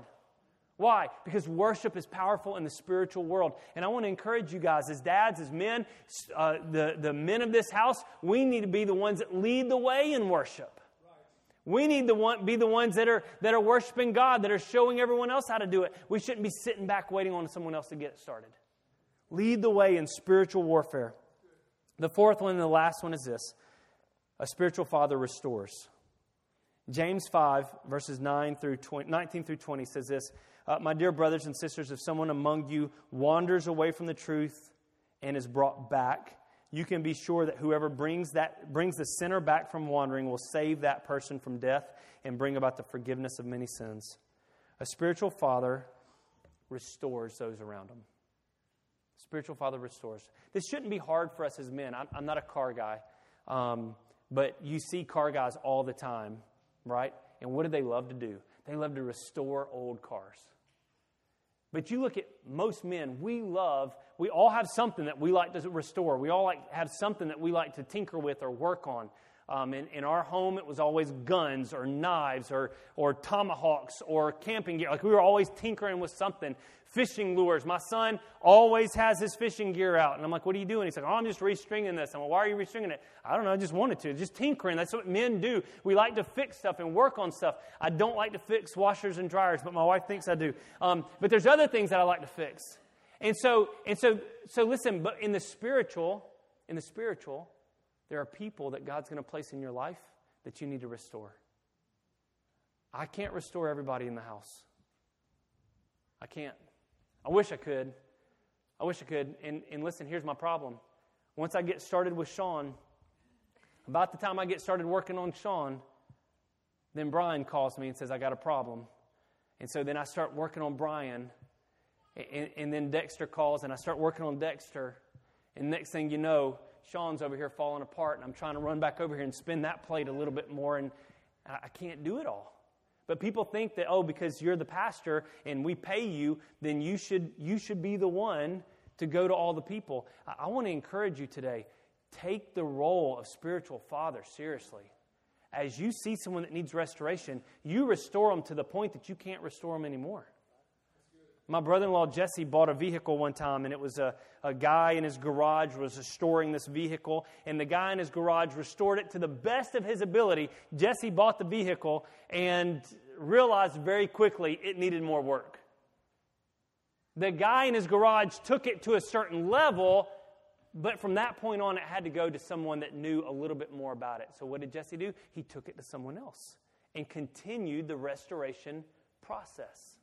Why? Because worship is powerful in the spiritual world. And I want to encourage you guys, as dads, as men, uh, the, the men of this house, we need to be the ones that lead the way in worship. We need to be the ones that are, that are worshiping God, that are showing everyone else how to do it. We shouldn't be sitting back waiting on someone else to get it started. Lead the way in spiritual warfare. The fourth one and the last one is this a spiritual father restores. James 5, verses 9 through 20, 19 through 20 says this uh, My dear brothers and sisters, if someone among you wanders away from the truth and is brought back, you can be sure that whoever brings, that, brings the sinner back from wandering will save that person from death and bring about the forgiveness of many sins. A spiritual father restores those around him. Spiritual father restores. This shouldn't be hard for us as men. I'm, I'm not a car guy, um, but you see car guys all the time right? And what do they love to do? They love to restore old cars. But you look at most men, we love, we all have something that we like to restore. We all like have something that we like to tinker with or work on. Um, in, in, our home, it was always guns or knives or, or tomahawks or camping gear. Like we were always tinkering with something. Fishing lures. My son always has his fishing gear out. And I'm like, what are you doing? He's like, oh, I'm just restringing this. I'm like, why are you restringing it? I don't know. I just wanted to. Just tinkering. That's what men do. We like to fix stuff and work on stuff. I don't like to fix washers and dryers, but my wife thinks I do. Um, but there's other things that I like to fix. And so, and so, so listen, but in the spiritual, in the spiritual, there are people that God's going to place in your life that you need to restore. I can't restore everybody in the house. I can't. I wish I could. I wish I could. And, and listen, here's my problem. Once I get started with Sean, about the time I get started working on Sean, then Brian calls me and says, I got a problem. And so then I start working on Brian. And, and then Dexter calls and I start working on Dexter. And next thing you know, Sean's over here falling apart, and I'm trying to run back over here and spin that plate a little bit more, and I can't do it all. But people think that, oh, because you're the pastor and we pay you, then you should, you should be the one to go to all the people. I, I want to encourage you today take the role of spiritual father seriously. As you see someone that needs restoration, you restore them to the point that you can't restore them anymore. My brother in law Jesse bought a vehicle one time, and it was a, a guy in his garage was restoring this vehicle, and the guy in his garage restored it to the best of his ability. Jesse bought the vehicle and realized very quickly it needed more work. The guy in his garage took it to a certain level, but from that point on, it had to go to someone that knew a little bit more about it. So, what did Jesse do? He took it to someone else and continued the restoration process.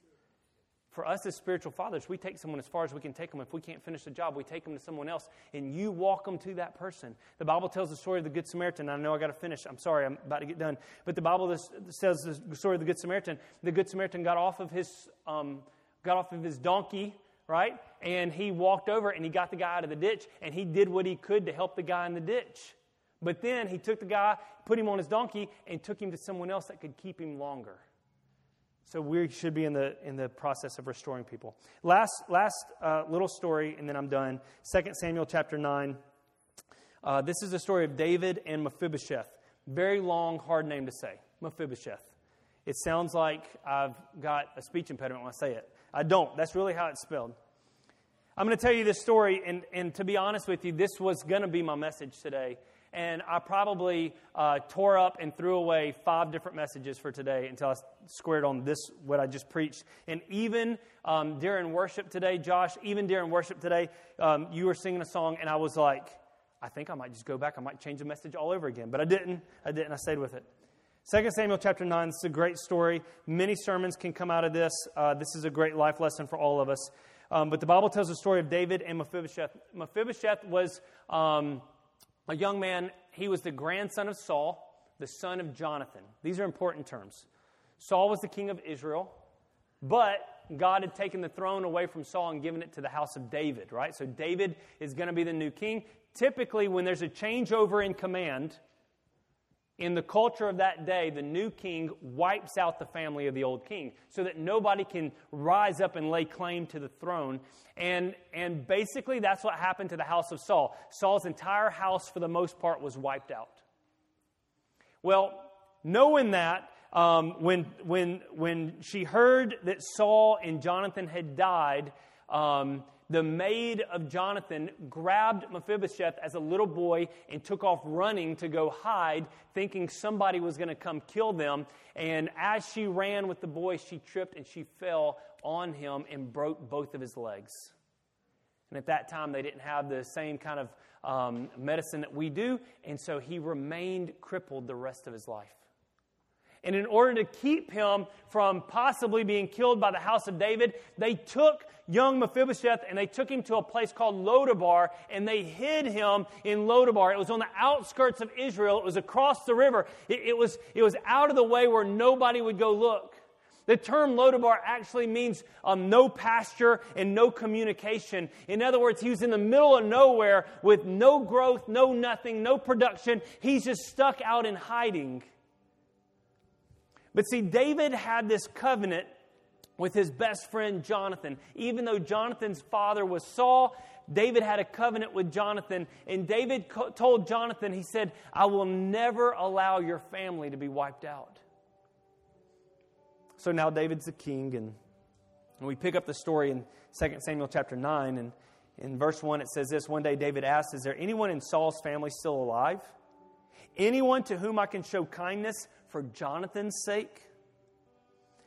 For us as spiritual fathers, we take someone as far as we can take them. If we can't finish the job, we take them to someone else, and you walk them to that person. The Bible tells the story of the Good Samaritan. I know I got to finish. I'm sorry, I'm about to get done. But the Bible says the story of the Good Samaritan. The Good Samaritan got off of his um, got off of his donkey, right, and he walked over and he got the guy out of the ditch, and he did what he could to help the guy in the ditch. But then he took the guy, put him on his donkey, and took him to someone else that could keep him longer. So we should be in the, in the process of restoring people. Last, last uh, little story, and then I'm done. 2 Samuel chapter 9. Uh, this is the story of David and Mephibosheth. Very long, hard name to say. Mephibosheth. It sounds like I've got a speech impediment when I say it. I don't. That's really how it's spelled. I'm going to tell you this story, and, and to be honest with you, this was going to be my message today and I probably uh, tore up and threw away five different messages for today until I squared on this, what I just preached. And even um, during worship today, Josh, even during worship today, um, you were singing a song, and I was like, I think I might just go back. I might change the message all over again. But I didn't. I didn't. I stayed with it. 2 Samuel chapter 9, this is a great story. Many sermons can come out of this. Uh, this is a great life lesson for all of us. Um, but the Bible tells the story of David and Mephibosheth. Mephibosheth was um, a young man, he was the grandson of Saul, the son of Jonathan. These are important terms. Saul was the king of Israel, but God had taken the throne away from Saul and given it to the house of David, right? So David is going to be the new king. Typically, when there's a changeover in command, in the culture of that day, the new king wipes out the family of the old king so that nobody can rise up and lay claim to the throne. And, and basically, that's what happened to the house of Saul. Saul's entire house, for the most part, was wiped out. Well, knowing that, um, when, when, when she heard that Saul and Jonathan had died, um, the maid of Jonathan grabbed Mephibosheth as a little boy and took off running to go hide, thinking somebody was going to come kill them. And as she ran with the boy, she tripped and she fell on him and broke both of his legs. And at that time, they didn't have the same kind of um, medicine that we do, and so he remained crippled the rest of his life. And in order to keep him from possibly being killed by the house of David, they took young Mephibosheth and they took him to a place called Lodabar and they hid him in Lodabar. It was on the outskirts of Israel, it was across the river, it, it was, it was out of the way where nobody would go look. The term Lodabar actually means um, no pasture and no communication. In other words, he was in the middle of nowhere with no growth, no nothing, no production. He's just stuck out in hiding. But see, David had this covenant with his best friend Jonathan. Even though Jonathan's father was Saul, David had a covenant with Jonathan. And David co- told Jonathan, he said, I will never allow your family to be wiped out. So now David's the king, and, and we pick up the story in 2 Samuel chapter 9. And in verse 1, it says this One day David asked, Is there anyone in Saul's family still alive? Anyone to whom I can show kindness for Jonathan's sake?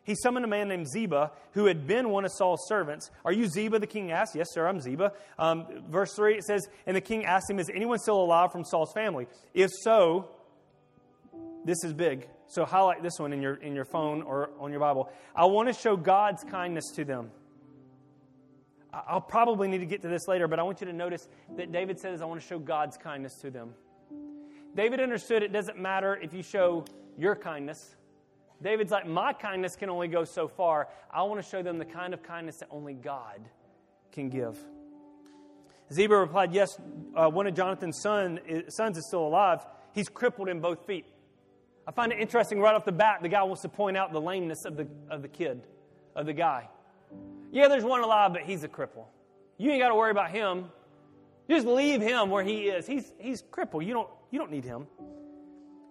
He summoned a man named Ziba, who had been one of Saul's servants. Are you Ziba? The king asked. Yes, sir, I'm Ziba. Um, verse 3, it says, And the king asked him, Is anyone still alive from Saul's family? If so, this is big. So highlight this one in your, in your phone or on your Bible. I want to show God's kindness to them. I'll probably need to get to this later, but I want you to notice that David says, I want to show God's kindness to them. David understood it doesn't matter if you show your kindness. David's like, My kindness can only go so far. I want to show them the kind of kindness that only God can give. Ziba replied, Yes, uh, one of Jonathan's son, sons is still alive. He's crippled in both feet. I find it interesting right off the bat, the guy wants to point out the lameness of the, of the kid, of the guy. Yeah, there's one alive, but he's a cripple. You ain't got to worry about him. Just leave him where he is. He's, he's crippled. You don't, you don't need him.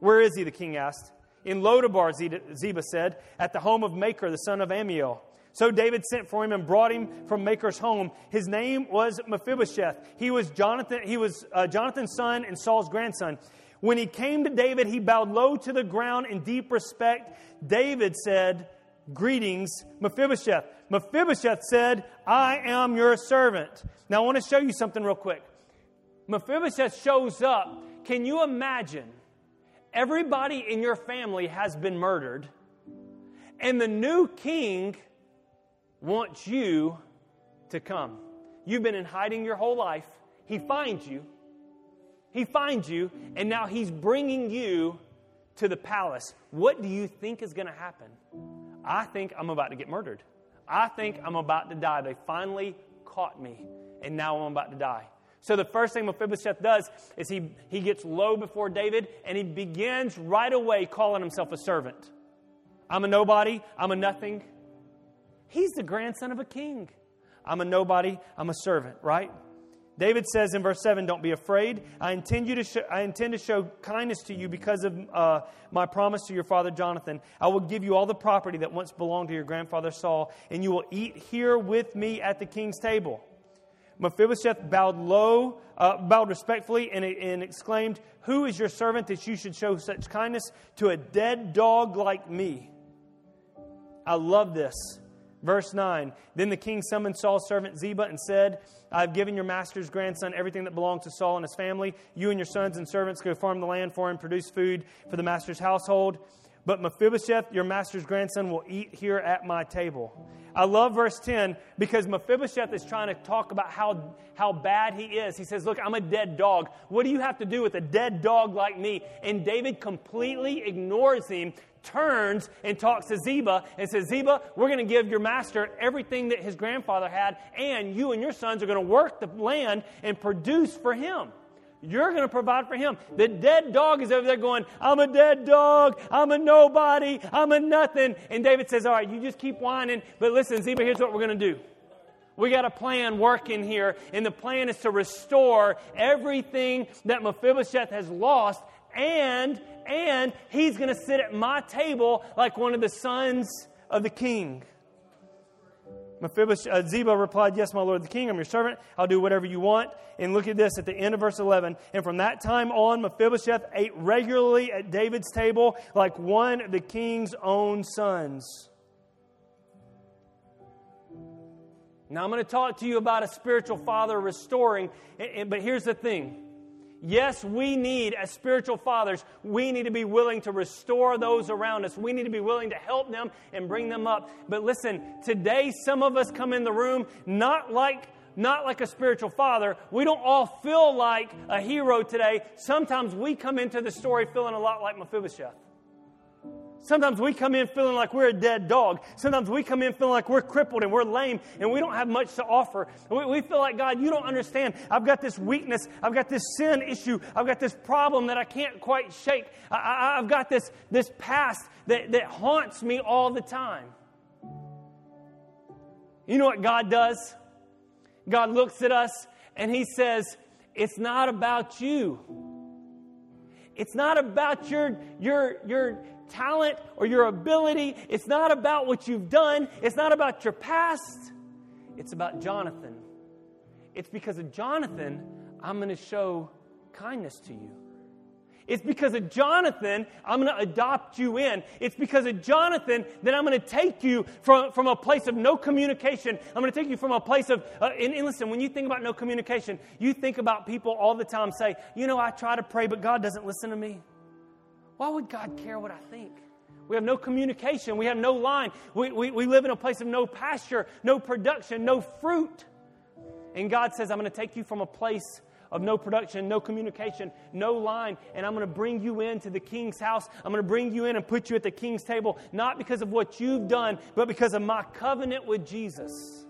Where is he? The king asked. In Lodabar, Ziba said, at the home of Makir, the son of Ammiel. So David sent for him and brought him from Makir's home. His name was Mephibosheth. He was Jonathan. He was uh, Jonathan's son and Saul's grandson. When he came to David, he bowed low to the ground in deep respect. David said, "Greetings, Mephibosheth." Mephibosheth said, "I am your servant." Now I want to show you something real quick. Mephibosheth shows up can you imagine? Everybody in your family has been murdered, and the new king wants you to come. You've been in hiding your whole life. He finds you. He finds you, and now he's bringing you to the palace. What do you think is going to happen? I think I'm about to get murdered. I think I'm about to die. They finally caught me, and now I'm about to die. So the first thing Mephibosheth does is he, he gets low before David, and he begins right away calling himself a servant. I'm a nobody. I'm a nothing. He's the grandson of a king. I'm a nobody. I'm a servant, right? David says in verse 7 Don't be afraid. I intend, you to sh- I intend to show kindness to you because of uh, my promise to your father Jonathan. I will give you all the property that once belonged to your grandfather Saul, and you will eat here with me at the king's table. Mephibosheth bowed low, uh, bowed respectfully, and, and exclaimed, Who is your servant that you should show such kindness to a dead dog like me? I love this. Verse 9 Then the king summoned Saul's servant Ziba and said, I've given your master's grandson everything that belongs to Saul and his family. You and your sons and servants go farm the land for him, produce food for the master's household. But Mephibosheth, your master's grandson, will eat here at my table. I love verse 10 because Mephibosheth is trying to talk about how, how bad he is. He says, Look, I'm a dead dog. What do you have to do with a dead dog like me? And David completely ignores him, turns and talks to Ziba and says, Ziba, we're going to give your master everything that his grandfather had, and you and your sons are going to work the land and produce for him. You're going to provide for him. The dead dog is over there going, I'm a dead dog. I'm a nobody. I'm a nothing. And David says, All right, you just keep whining. But listen, Ziba, here's what we're going to do. We got a plan working here, and the plan is to restore everything that Mephibosheth has lost, and and he's going to sit at my table like one of the sons of the king. Mephibosheth, uh, Ziba replied, Yes, my lord the king, I'm your servant. I'll do whatever you want. And look at this at the end of verse 11. And from that time on, Mephibosheth ate regularly at David's table like one of the king's own sons. Now, I'm going to talk to you about a spiritual father restoring, but here's the thing Yes, we need, as spiritual fathers, we need to be willing to restore those around us. We need to be willing to help them and bring them up. But listen, today some of us come in the room not like not like a spiritual father. We don't all feel like a hero today. Sometimes we come into the story feeling a lot like Mephibosheth. Sometimes we come in feeling like we're a dead dog. Sometimes we come in feeling like we're crippled and we're lame and we don't have much to offer. We, we, feel like, God, you don't understand. I've got this weakness. I've got this sin issue. I've got this problem that I can't quite shake. I, have got this, this past that, that haunts me all the time. You know what God does? God looks at us and He says, It's not about you. It's not about your, your, your, talent or your ability. It's not about what you've done, it's not about your past. It's about Jonathan. It's because of Jonathan I'm going to show kindness to you. It's because of Jonathan I'm going to adopt you in. It's because of Jonathan that I'm going to take you from, from a place of no communication. I'm going to take you from a place of, uh, and, and listen, when you think about no communication, you think about people all the time say, you know, I try to pray, but God doesn't listen to me. Why would God care what I think? We have no communication. We have no line. We, we, we live in a place of no pasture, no production, no fruit. And God says, I'm going to take you from a place of no production, no communication, no line, and I'm going to bring you into the king's house. I'm going to bring you in and put you at the king's table, not because of what you've done, but because of my covenant with Jesus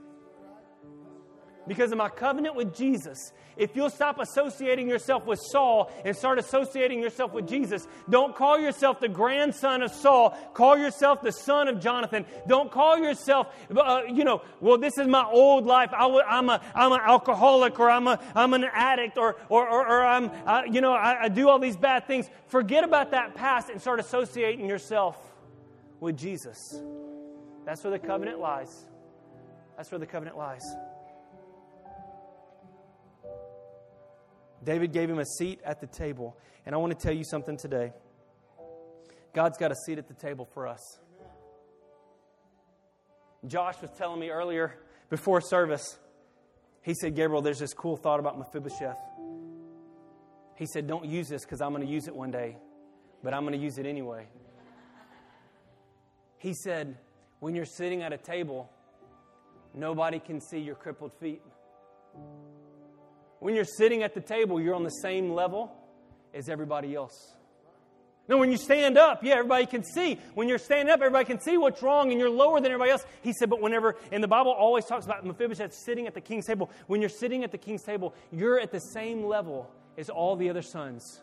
because of my covenant with Jesus. If you'll stop associating yourself with Saul and start associating yourself with Jesus, don't call yourself the grandson of Saul. Call yourself the son of Jonathan. Don't call yourself, uh, you know, well, this is my old life. I, am a, I'm an alcoholic or I'm, a, I'm an addict or, or, or, or I'm, uh, you know, I, I do all these bad things. Forget about that past and start associating yourself with Jesus. That's where the covenant lies. That's where the covenant lies. David gave him a seat at the table. And I want to tell you something today God's got a seat at the table for us. Josh was telling me earlier before service, he said, Gabriel, there's this cool thought about Mephibosheth. He said, Don't use this because I'm going to use it one day, but I'm going to use it anyway. He said, When you're sitting at a table, nobody can see your crippled feet. When you're sitting at the table, you're on the same level as everybody else. No, when you stand up, yeah, everybody can see. When you're standing up, everybody can see what's wrong and you're lower than everybody else. He said, but whenever, and the Bible always talks about Mephibosheth sitting at the king's table. When you're sitting at the king's table, you're at the same level as all the other sons.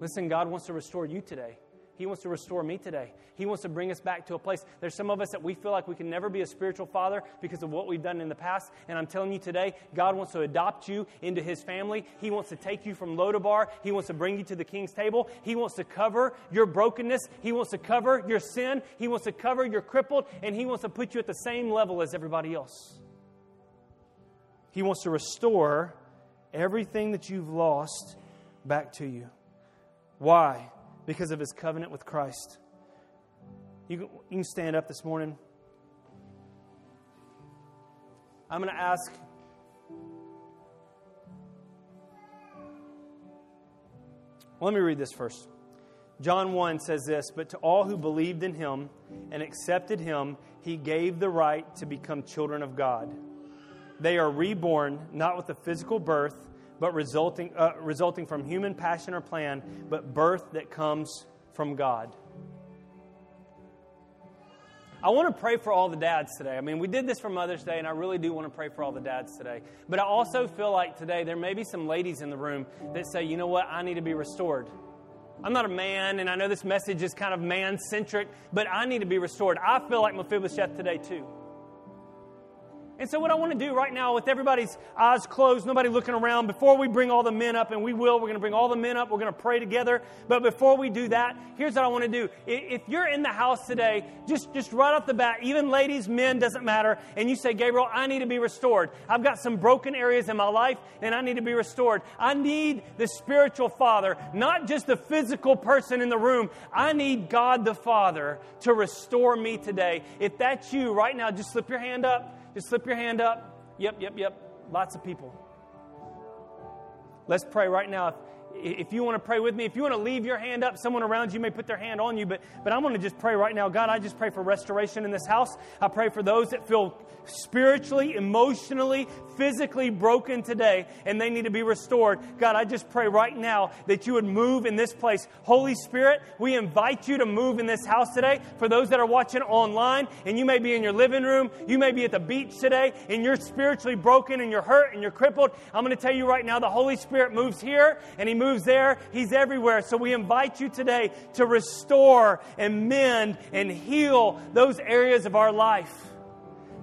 Listen, God wants to restore you today. He wants to restore me today. He wants to bring us back to a place. There's some of us that we feel like we can never be a spiritual father because of what we've done in the past. And I'm telling you today, God wants to adopt you into His family. He wants to take you from Lodabar. He wants to bring you to the King's table. He wants to cover your brokenness. He wants to cover your sin. He wants to cover your crippled. And He wants to put you at the same level as everybody else. He wants to restore everything that you've lost back to you. Why? Because of his covenant with Christ. You can, stand up this morning. I'm going to ask. Let me read this first. John 1 says this But to all who believed in him and accepted him, he gave the right to become children of God. They are reborn, not with a physical birth but resulting, uh, resulting from human passion or plan, but birth that comes from God. I want to pray for all the dads today. I mean, we did this for Mother's Day, and I really do want to pray for all the dads today. But I also feel like today there may be some ladies in the room that say, you know what, I need to be restored. I'm not a man, and I know this message is kind of man centric, but I need to be restored. I feel like Mephibosheth today, too. And so, what I want to do right now, with everybody's eyes closed, nobody looking around, before we bring all the men up, and we will, we're going to bring all the men up, we're going to pray together. But before we do that, here's what I want to do. If you're in the house today, just, just right off the bat, even ladies, men, doesn't matter, and you say, Gabriel, I need to be restored. I've got some broken areas in my life, and I need to be restored. I need the spiritual father, not just the physical person in the room. I need God the Father to restore me today. If that's you right now, just slip your hand up. Just slip your hand up. Yep, yep, yep. Lots of people. Let's pray right now. If, you want to pray with me, if you want to leave your hand up, someone around you may put their hand on you, but, but I'm going to just pray right now. God, I just pray for restoration in this house. I pray for those that feel spiritually, emotionally, physically broken today and they need to be restored. God, I just pray right now that you would move in this place. Holy Spirit, we invite you to move in this house today. For those that are watching online and you may be in your living room, you may be at the beach today and you're spiritually broken and you're hurt and you're crippled. I'm going to tell you right now the Holy Spirit moves here and he moves there. He's everywhere. So we invite you today to restore and mend and heal those areas of our life.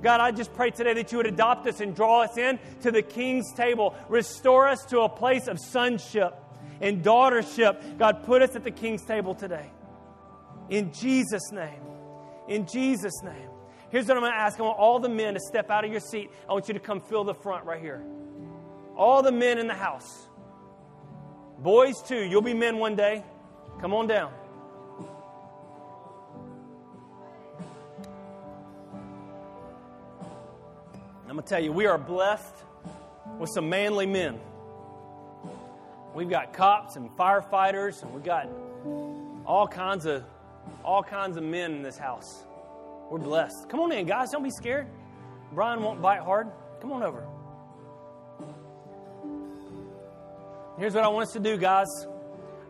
God, I just pray today that you would adopt us and draw us in to the king's table. Restore us to a place of sonship and daughtership. God, put us at the king's table today. In Jesus' name. In Jesus' name. Here's what I'm going to ask I want all the men to step out of your seat. I want you to come fill the front right here. All the men in the house. Boys, too. You'll be men one day. Come on down. I'm going to tell you, we are blessed with some manly men. We've got cops and firefighters, and we've got all kinds of all kinds of men in this house. We're blessed. Come on in, guys. Don't be scared. Brian won't bite hard. Come on over. Here's what I want us to do, guys.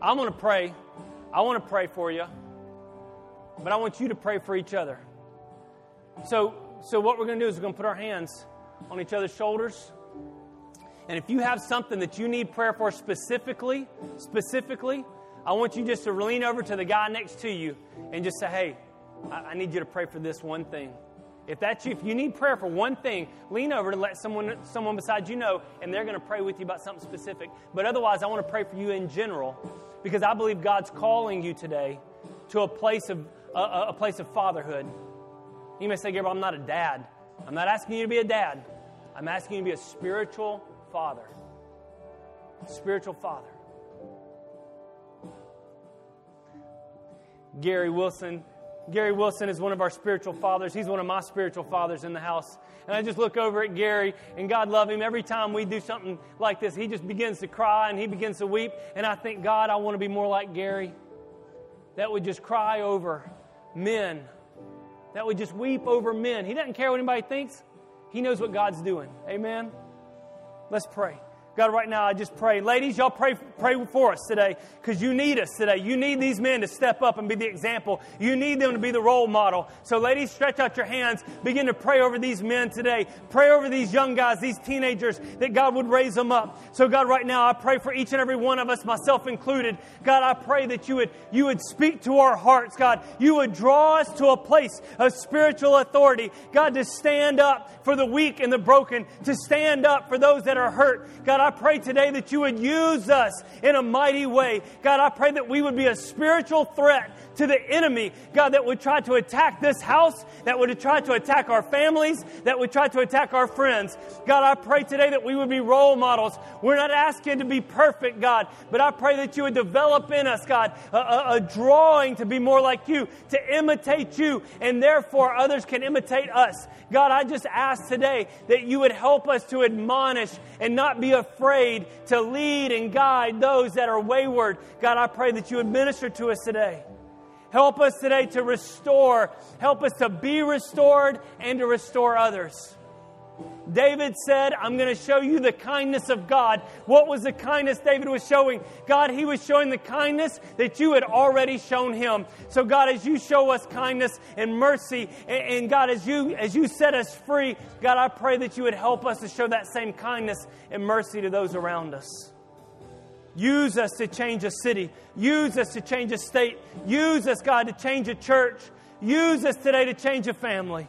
I'm going to pray. I want to pray for you, but I want you to pray for each other. So, so what we're going to do is we're going to put our hands on each other's shoulders. And if you have something that you need prayer for specifically, specifically, I want you just to lean over to the guy next to you and just say, hey, I, I need you to pray for this one thing. If that's you, if you need prayer for one thing, lean over to let someone, someone beside you know, and they're going to pray with you about something specific. But otherwise, I want to pray for you in general because I believe God's calling you today to a place of, a, a place of fatherhood. You may say, Gabriel, I'm not a dad. I'm not asking you to be a dad. I'm asking you to be a spiritual father. Spiritual father. Gary Wilson. Gary Wilson is one of our spiritual fathers. He's one of my spiritual fathers in the house. And I just look over at Gary, and God love him. Every time we do something like this, he just begins to cry and he begins to weep. And I think, God, I want to be more like Gary. That would just cry over men that would just weep over men. He doesn't care what anybody thinks, He knows what God's doing. Amen? Let's pray. God, right now, I just pray. Ladies, y'all pray, pray for us today because you need us today. You need these men to step up and be the example. You need them to be the role model. So, ladies, stretch out your hands. Begin to pray over these men today. Pray over these young guys, these teenagers, that God would raise them up. So, God, right now, I pray for each and every one of us, myself included. God, I pray that you would, you would speak to our hearts, God. You would draw us to a place of spiritual authority. God, to stand up for the weak and the broken, to stand up for those that are hurt. God, I pray today that you would use us in a mighty way. God, I pray that we would be a spiritual threat to the enemy, God, that would try to attack this house, that would try to attack our families, that would try to attack our friends. God, I pray today that we would be role models. We're not asking to be perfect, God, but I pray that you would develop in us, God, a, a, a drawing to be more like you, to imitate you, and therefore others can imitate us. God, I just ask today that you would help us to admonish and not be afraid to lead and guide those that are wayward. God, I pray that you would minister to us today. Help us today to restore. Help us to be restored and to restore others. David said, I'm going to show you the kindness of God. What was the kindness David was showing? God, he was showing the kindness that you had already shown him. So God, as you show us kindness and mercy, and, God, as you, as you set us free, God, I pray that you would help us to show that same kindness and mercy to those around us. Use us to change a city. Use us to change a state. Use us, God, to change a church. Use us today to change a family.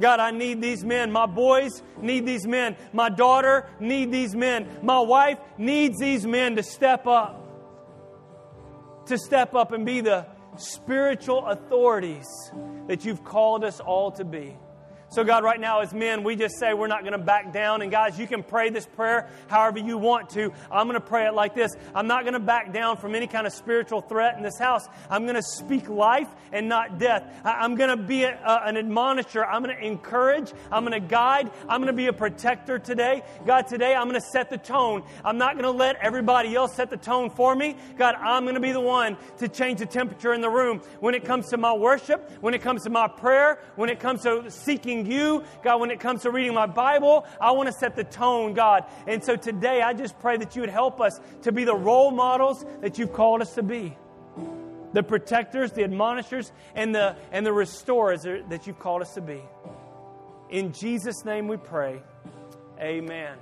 God, I need these men. My boys need these men. My daughter need these men. My wife needs these men to step up. To step up and be the spiritual authorities that you've called us all to be. So, God, right now, as men, we just say we're not going to back down. And, guys, you can pray this prayer however you want to. I'm going to pray it like this I'm not going to back down from any kind of spiritual threat in this house. I'm going to speak life and not death. I'm going to be a, a, an admonisher. I'm going to encourage. I'm going to guide. I'm going to be a protector today. God, today, I'm going to set the tone. I'm not going to let everybody else set the tone for me. God, I'm going to be the one to change the temperature in the room when it comes to my worship, when it comes to my prayer, when it comes to seeking you. God, when it comes to reading my Bible, I want to set the tone, God. And so today, I just pray that you would help us to be the role models that you've called us to be. The protectors, the admonishers, and the, and the restorers that you've called us to be. In Jesus' name we pray. Amen.